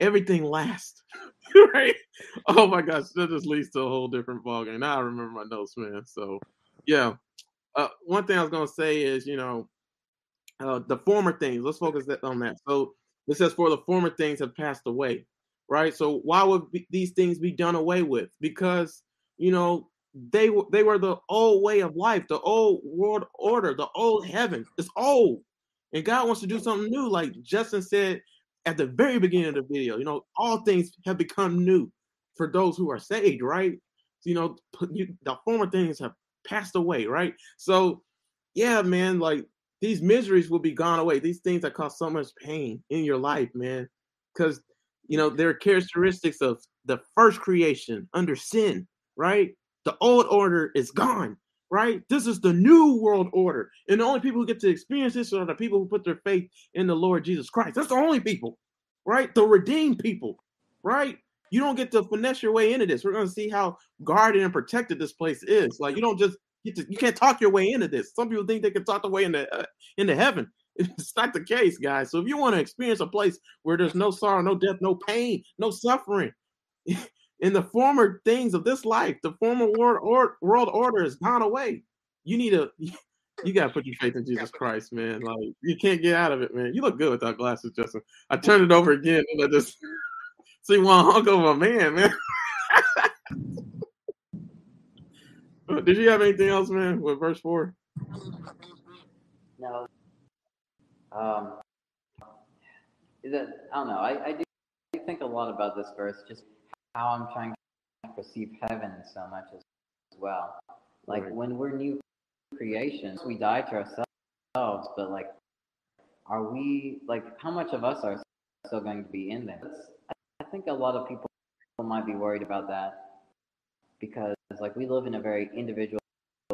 everything lasts. right? Oh my gosh, that just leads to a whole different ballgame. Now I remember my notes, man. So yeah. Uh, one thing I was gonna say is, you know, uh, the former things. Let's focus on that. So it says, "For the former things have passed away." Right. So why would be, these things be done away with? Because you know they they were the old way of life, the old world order, the old heaven. It's old, and God wants to do something new. Like Justin said at the very beginning of the video, you know, all things have become new for those who are saved, right? You know, the former things have passed away, right? So, yeah, man, like these miseries will be gone away. These things that cause so much pain in your life, man, because you know they're characteristics of the first creation under sin, right? The old order is gone, right? This is the new world order. And the only people who get to experience this are the people who put their faith in the Lord Jesus Christ. That's the only people, right? The redeemed people, right? You don't get to finesse your way into this. We're going to see how guarded and protected this place is. Like you don't just get to, you can't talk your way into this. Some people think they can talk their way into uh, into heaven. It's not the case, guys. So if you want to experience a place where there's no sorrow, no death, no pain, no suffering, in the former things of this life, the former world, or, world order has gone away. You need to, you gotta put your faith in Jesus Christ, man. Like you can't get out of it, man. You look good without glasses, Justin. I turned it over again and I just see one hunk of a man, man. Did you have anything else, man, with verse four? No. Um, is that I don't know. I, I do think a lot about this verse. Just how I'm trying to perceive heaven so much as, well. Like right. when we're new creations, we die to ourselves, but like, are we like how much of us are still going to be in there? I think a lot of people might be worried about that because like we live in a very individual,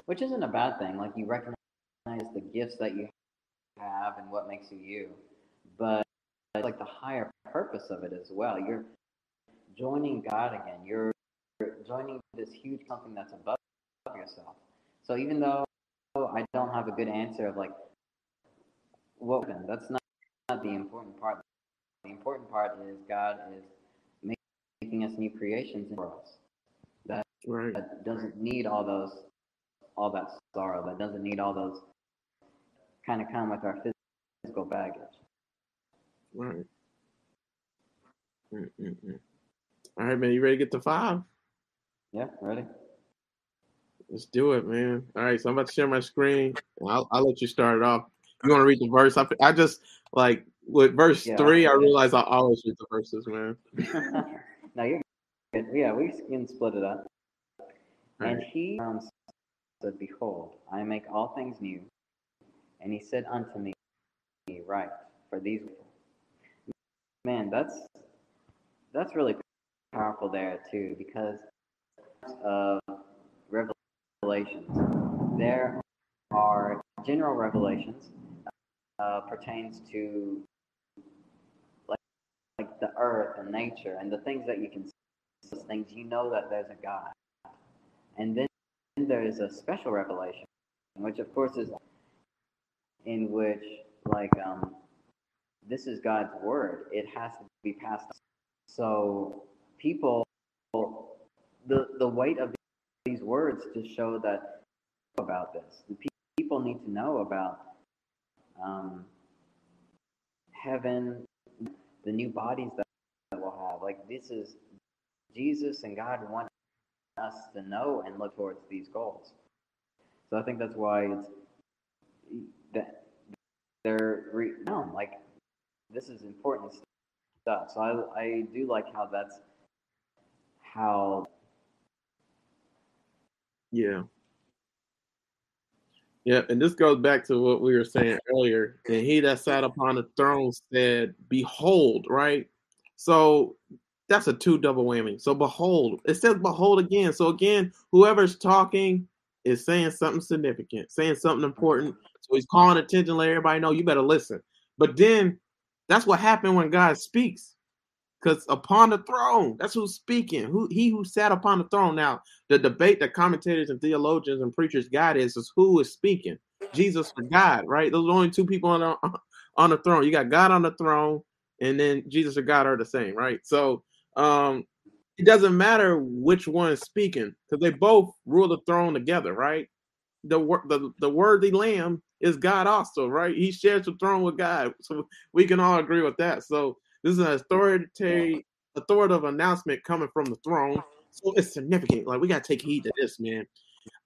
which isn't a bad thing. Like you recognize the gifts that you have and what makes you you, but like the higher purpose of it as well. You're joining God again. You're joining this huge something that's above yourself. So even though I don't have a good answer of like what then that's not, not the important part. The important part is God is making us new creations in us. That, right. that doesn't need all those all that sorrow. That doesn't need all those kind of come with our physical baggage. Right. Mm-mm-mm. All right, man. You ready to get to five? Yeah, ready. Let's do it, man. All right, so I'm about to share my screen. I'll, I'll let you start it off. You want to read the verse? I, I just like with verse yeah, three. I realize I always read the verses, man. no, you're good. Yeah, we can split it up. And he um, said, Behold, I make all things new. And he said unto me, Right, for these. Man, that's that's really powerful there too, because of revelations. There are general revelations uh, pertains to like like the earth and nature and the things that you can see. Things you know that there's a God, and then there is a special revelation, which of course is in which like um, this is God's word. It has to be passed. So people, the the weight of these words to show that about this. The people need to know about um, heaven, the new bodies that, we'll have. Like this is Jesus and God want us to know and look towards these goals. So I think that's why it's that they're re- no, like this is important stuff. So I I do like how that's how yeah yeah, and this goes back to what we were saying earlier. And he that sat upon the throne said, Behold, right? So that's a two double whammy. So behold, it says behold again. So again, whoever's talking is saying something significant, saying something important. So he's calling attention, let everybody know you better listen. But then that's what happened when God speaks. Because upon the throne, that's who's speaking. Who he who sat upon the throne. Now, the debate that commentators and theologians and preachers got is, is who is speaking. Jesus or God, right? Those are only two people on the on the throne. You got God on the throne, and then Jesus or God are the same, right? So um it doesn't matter which one is speaking, because they both rule the throne together, right? The, the the worthy lamb is God also, right? He shares the throne with God. So we can all agree with that. So this is an authoritative, authoritative announcement coming from the throne. So it's significant. Like we gotta take heed to this, man.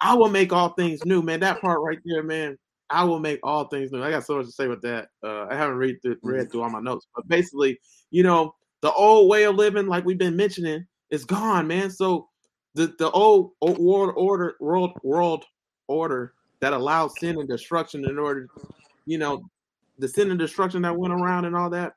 I will make all things new, man. That part right there, man. I will make all things new. I got so much to say with that. Uh, I haven't read through, read through all my notes, but basically, you know, the old way of living, like we've been mentioning, is gone, man. So the the old, old world order, world world order that allowed sin and destruction in order, you know, the sin and destruction that went around and all that.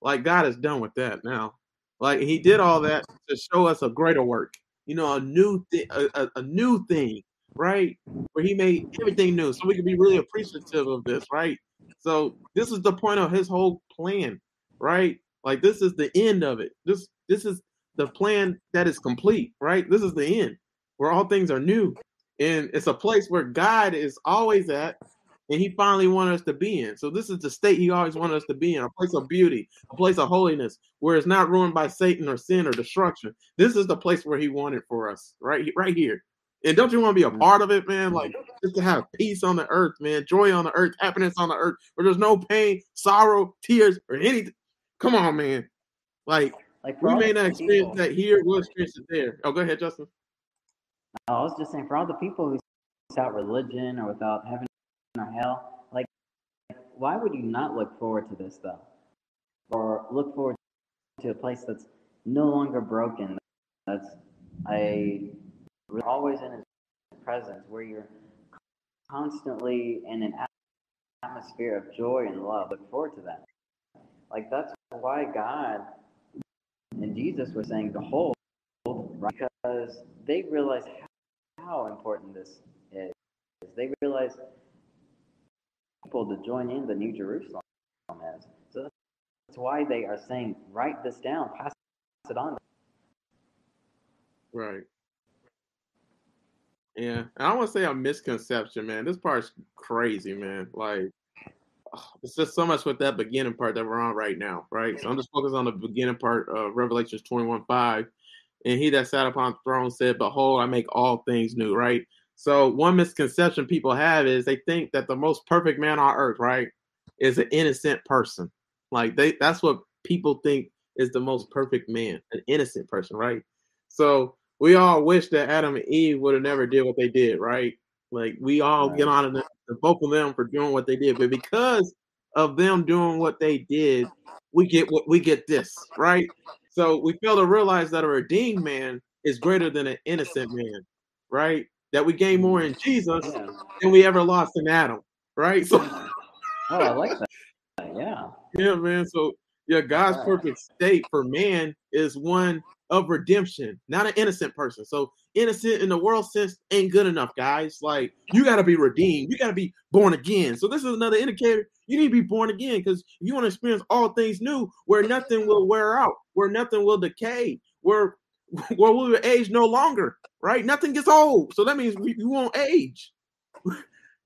Like God is done with that now. Like He did all that to show us a greater work. You know, a new thing, a, a, a new thing, right? Where He made everything new, so we can be really appreciative of this, right? So this is the point of His whole plan, right? Like this is the end of it. This this is the plan that is complete, right? This is the end where all things are new. And it's a place where God is always at, and he finally wanted us to be in. So this is the state he always wanted us to be in, a place of beauty, a place of holiness, where it's not ruined by Satan or sin or destruction. This is the place where he wanted for us, right, right here. And don't you want to be a mm-hmm. part of it, man? Like just to have peace on the earth, man, joy on the earth, happiness on the earth, where there's no pain, sorrow, tears, or anything. Come on, man. Like, like we may not experience people, that here, we'll experience it there. Oh, go ahead, Justin. I was just saying, for all the people who without religion or without heaven or hell. Like, why would you not look forward to this though? Or look forward to a place that's no longer broken, that's a always in his presence, where you're constantly in an atmosphere of joy and love. Look forward to that. Like that's why God and Jesus were saying, "Behold," because they realize how important this is. They realize people to join in the New Jerusalem. So that's why they are saying, write this down, pass it on. Right. Yeah, and I want to say a misconception, man. This part's crazy, man. Like, it's just so much with that beginning part that we're on right now, right? So I'm just focused on the beginning part of Revelations 21 5. And he that sat upon the throne said, Behold, I make all things new, right? So one misconception people have is they think that the most perfect man on earth, right, is an innocent person. Like they that's what people think is the most perfect man, an innocent person, right? So we all wish that Adam and Eve would have never did what they did, right? Like we all right. get on the vote them for doing what they did, but because of them doing what they did, we get what we get this, right? So we fail to realize that a redeemed man is greater than an innocent man. right? That we gain more in mm. Jesus Yeah. than we ever lost in Adam, right? So mm. Oh, I like that. Yeah. yeah, man. So yeah, God's Right. perfect state for man is one of redemption, not an innocent person. So innocent in the world sense ain't good enough, guys. Like you got to be redeemed. You got to be born again. So this is another indicator. You need to be born again because you want to experience all things new, where nothing will wear out, where nothing will decay, where where we will age no longer. Right? Nothing gets old. So that means we, we won't age.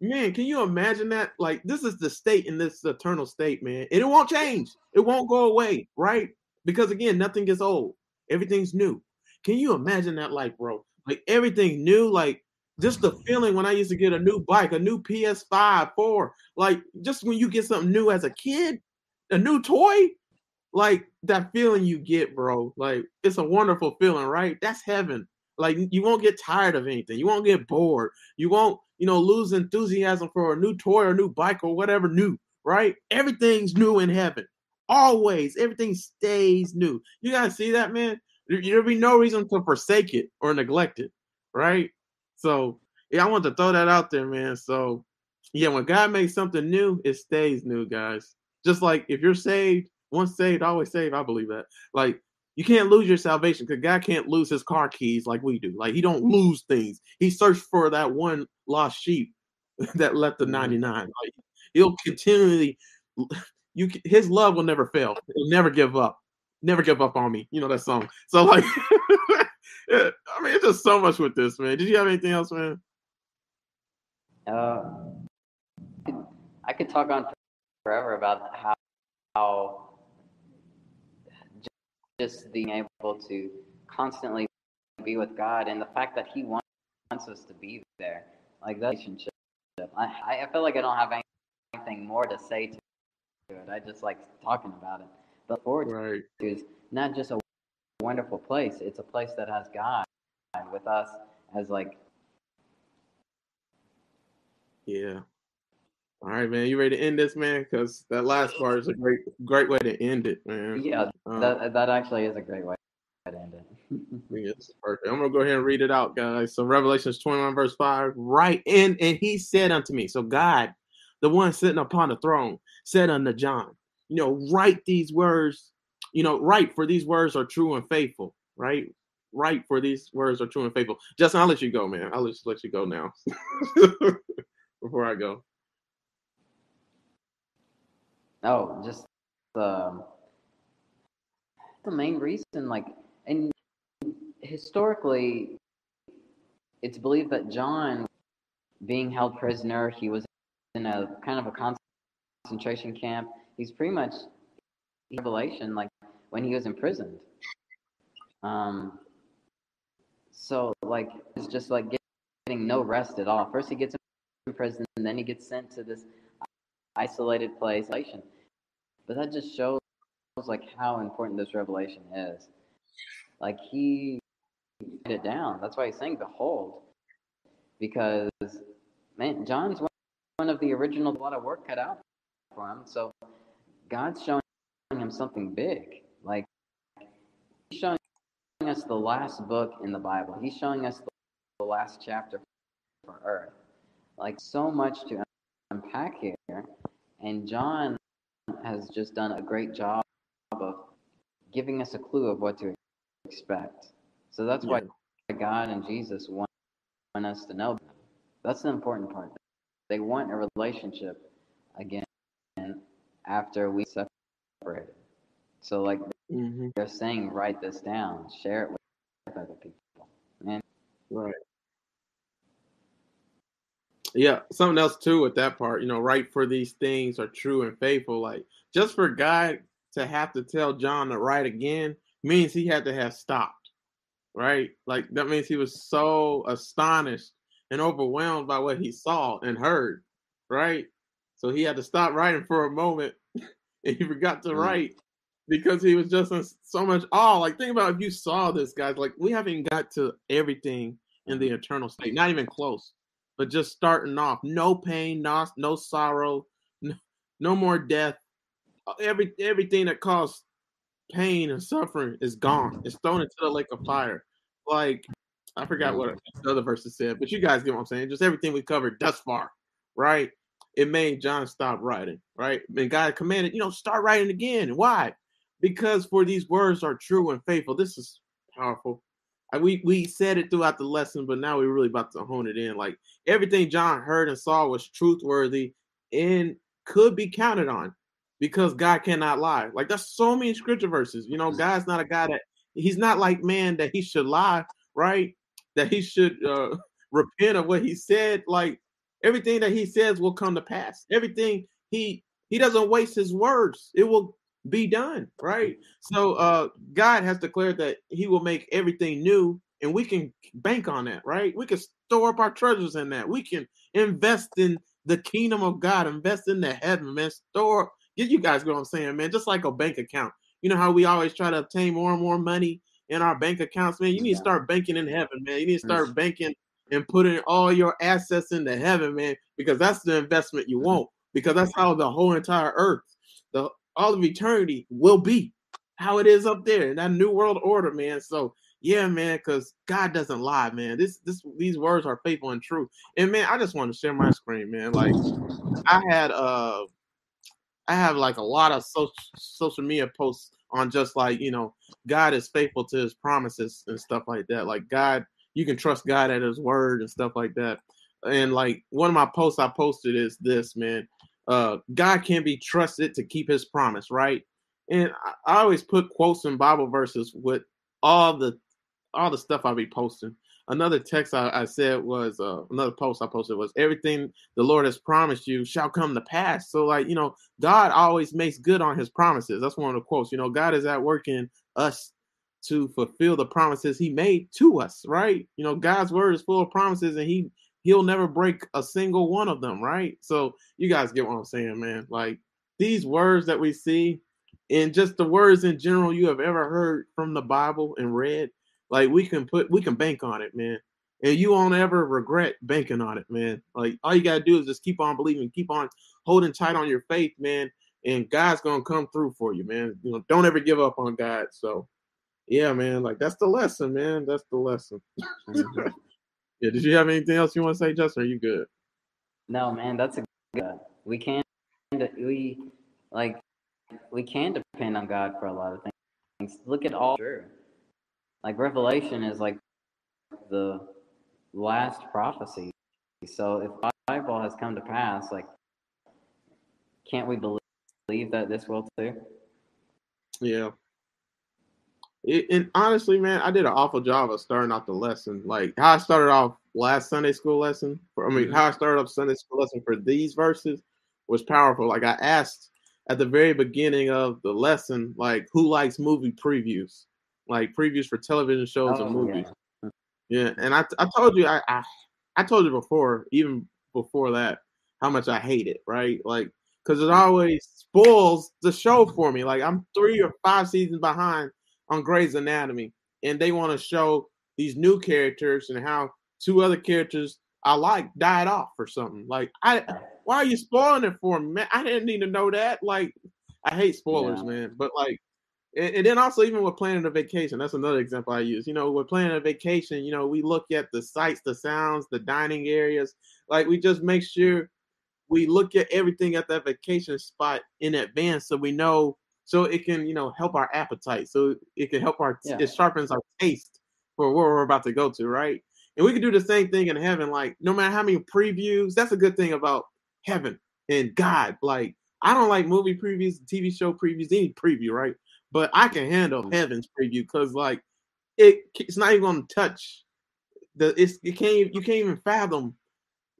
Man, can you imagine that? Like, this is the state in this eternal state, man. And it won't change. It won't go away, right? Because again, nothing gets old. Everything's new. Can you imagine that life, bro? Like everything new, like just the feeling when I used to get a new bike, a new PS5, 4, like just when you get something new as a kid, a new toy, like that feeling you get, bro. Like it's a wonderful feeling, right? That's heaven. Like you won't get tired of anything. You won't get bored. You won't, you know, lose enthusiasm for a new toy or new bike or whatever new, right? Everything's new in heaven. Always, everything stays new. You gotta see that, man. There- There'll be no reason to forsake it or neglect it, right? So, yeah, I want to throw that out there, man. So, yeah, when God makes something new, it stays new, guys. Just like if you're saved, once saved, always saved. I believe that. Like you can't lose your salvation because God can't lose his car keys like we do. Like he don't lose things. He searched for that one lost sheep that left the Mhm. 99. Like he'll continually you his love will never fail. He'll never give up. Never give up on me. You know that song. So like yeah, I mean it's just so much with this, man. Did you have anything else, man? Uh, I could talk on forever about how, how just being able to constantly be with God and the fact that He wants us to be there, like that relationship. I, I feel like I don't have anything more to say to it. I just like talking about it. But forward Right. is not just a wonderful place; it's a place that has God with us as like Yeah. All right, man. You ready to end this, man? Because that last part is a great, great way to end it, man. yeah. Um, That that actually is a great way to end it. It's perfect. I'm gonna go ahead and read it out, guys. So Revelations 21, verse 5, right in, and he said unto me, so God, the one sitting upon the throne, said unto John, you know, write these words, you know, write for these words are true and faithful, right? Write for these words are true and faithful. Justin, I'll let you go, man. I'll just let you go now. Before I go. Oh, just the the main reason, like, and historically, it's believed that John, being held prisoner, he was in a kind of a concentration camp. He's pretty much Revelation, like when he was imprisoned. Um. So, like, it's just like getting no rest at all. First, he gets in prison, and then he gets sent to this isolated place. But that just shows like how important this revelation is. Like he put it down. That's why he's saying behold. Because man, John's one- of the original a lot of work cut out for him. So God's showing him something big. Like he's showing us the last book in the Bible. He's showing us the last chapter for earth. Like so much to unpack here. And John has just done a great job of giving us a clue of what to expect. So that's why God and Jesus want, want us to know. That's the important part. They want a relationship again after we separated. So like hmm they're saying, write this down, share it with other people. And Right. Yeah, something else too with that part, you know, right for these things are true and faithful. Like just for God to have to tell John to write again means he had to have stopped. Right? Like that means he was so astonished and overwhelmed by what he saw and heard. Right? So he had to stop writing for a moment and he forgot to Mm. write because he was just in so much awe. Like think about if you saw this, guys. Like we haven't got to everything in the eternal state, not even close. But just starting off, no pain, no, no sorrow, no, no more death. Uh, Every everything that caused pain and suffering is gone. It's thrown into the lake of fire. Like I forgot what the other verses said, but you guys get what I'm saying. Just everything we covered thus far, right? It made John stop writing, right? And God commanded, you know, start writing again. Why? Because for these words are true and faithful. This is powerful. We we said it throughout the lesson, but now we're really about to hone it in. Like everything John heard and saw was truthworthy and could be counted on because God cannot lie. Like that's so many scripture verses. You know, God's not a guy that he's not like man that he should lie, right? That he should uh, repent of what he said. Like everything that he says will come to pass. Everything he he doesn't waste his words. It will be done, right? So uh God has declared that he will make everything new and we can bank on that, right? We can store up our treasures in that. We can invest in the kingdom of God, invest in the heaven, man. Store get you guys what I'm saying, man. Just like a bank account. You know how we always try to obtain more and more money in our bank accounts, man. You need to start banking in heaven, man. You need to start banking and putting all your assets into heaven, man, because that's the investment you want. Because that's how the whole entire earth, the all of eternity will be how it is up there in that new world order, man. So yeah, man, because God doesn't lie, man. This this these words are faithful and true. And man, I just want to share my screen, man. Like I had uh I have like a lot of social social media posts on just like, you know, God is faithful to his promises and stuff like that. Like God, you can trust God at his word and stuff like that. And like one of my posts I posted is this, man uh, God can be trusted to keep his promise, right? And I, I always put quotes and Bible verses with all the all the stuff I be posting. Another text I, I said was uh, another post I posted was everything the Lord has promised you shall come to pass. So like you know, God always makes good on His promises. That's one of the quotes. You know, God is at work in us to fulfill the promises He made to us. Right? You know, God's word is full of promises, and He he'll never break a single one of them, right? So you guys get what I'm saying, man. Like these words that we see and just the words in general you have ever heard from the Bible and read, like we can put we can bank on it, man. And you won't ever regret banking on it, man. Like all you gotta do is just keep on believing, keep on holding tight on your faith, man. And God's gonna come through for you, man. You know, don't ever give up on God. So yeah, man, like that's the lesson, man. That's the lesson. Yeah. Did you have anything else you want to say, Justin? Are you good? No, man, that's a good. We can't. we like we can depend on God for a lot of things. Look at all true. Like Revelation is like the last prophecy. So if the Bible has come to pass, like can't we believe that this will too? Yeah. It, and honestly, man, I did an awful job of starting off the lesson. Like how I started off last Sunday school lesson. For, I mean, mm-hmm. how I started off Sunday school lesson for these verses was powerful. Like I asked at the very beginning of the lesson, like who likes movie previews, like previews for television shows oh, and movies. Yeah. yeah, and I I told you I, I I told you before, even before that, how much I hate it. Right, like because it mm. always spoils the show for me. Like I'm three or five seasons behind on Grey's Anatomy, and they want to show these new characters and how two other characters I like died off or something. Like, I why are you spoiling it for me, man? I didn't need to know that. Like, I hate spoilers, yeah. man. But like, and, and, then also even with planning a vacation, that's another example I use. You know, with planning a vacation, you know, we look at the sights, the sounds, the dining areas. Like, we just make sure we look at everything at that vacation spot in advance so we know so it can you know help our appetite so it can help our yeah. it sharpens our taste for where we're about to go to right and we can do the same thing in heaven like no matter how many previews that's a good thing about heaven and god like i don't like movie previews tv show previews any preview right but i can handle mm. heaven's preview because like it, it's not even gonna touch the it's you can't you can't even fathom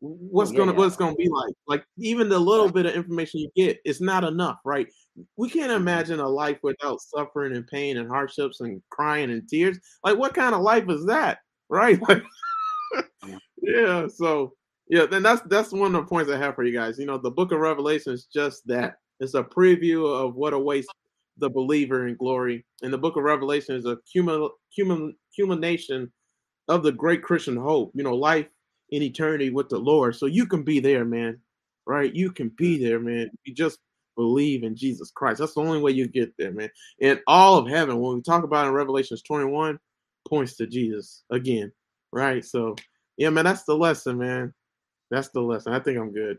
what's yeah, gonna what's gonna be like. Like even the little bit of information you get, it's not enough, right? We can't mm-hmm. imagine a life without suffering and pain and hardships and crying and tears. Like what kind of life is that, right? Like, yeah. So yeah, then that's that's one of the points I have for you guys. You know, the Book of Revelation is just that. It's a preview of what awaits the believer in glory, and the Book of Revelation is a human human culmination of the great Christian hope. You know, life in eternity with the Lord. So you can be there, man. Right? You can be there, man. You just believe in Jesus Christ. That's the only way you get there, man. And all of heaven, when we talk about in Revelations 21, points to Jesus again. Right. So yeah, man, that's the lesson, man. That's the lesson. I think I'm good.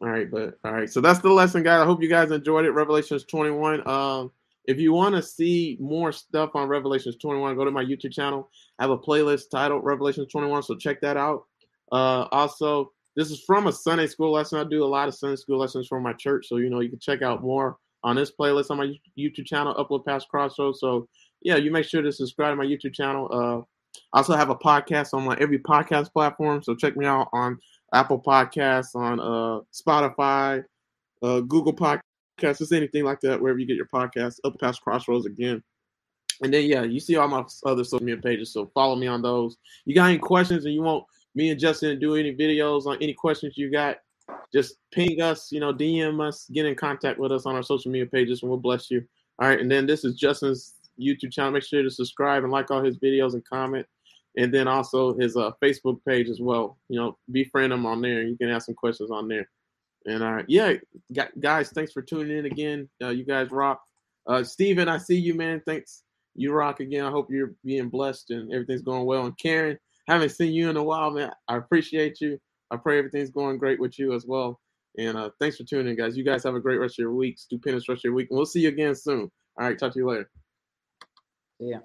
all right, but all right. So that's the lesson, guys. I hope you guys enjoyed it. Revelations 21. Um, if you want to see more stuff on Revelations 21, go to my YouTube channel. I have a playlist titled Revelations 21, so check that out. Uh, also, this is from a Sunday school lesson. I do a lot of Sunday school lessons from my church, so you know you can check out more on this playlist on my YouTube channel, Upload Past Crossroads. So yeah, you make sure to subscribe to my YouTube channel. Uh, I also have a podcast on my every podcast platform, so check me out on Apple Podcasts, on uh, Spotify, uh, Google Podcasts, just anything like that, wherever you get your podcast, Up past Crossroads again. And then yeah, you see all my other social media pages, so follow me on those. You got any questions and you want me and Justin to do any videos on any questions you got, just ping us, you know, DM us, get in contact with us on our social media pages, and we'll bless you. All right, and then this is Justin's YouTube channel. Make sure to subscribe and like all his videos and comment. And then also his uh, Facebook page as well. You know, befriend him on there. You can ask some questions on there. And uh, yeah, guys, thanks for tuning in again. Uh, you guys rock. Uh, Steven, I see you, man. Thanks. You rock again. I hope you're being blessed and everything's going well. And Karen, haven't seen you in a while, man. I appreciate you. I pray everything's going great with you as well. And uh, thanks for tuning in, guys. You guys have a great rest of your week. Stupendous rest of your week. And we'll see you again soon. All right. Talk to you later. Yeah.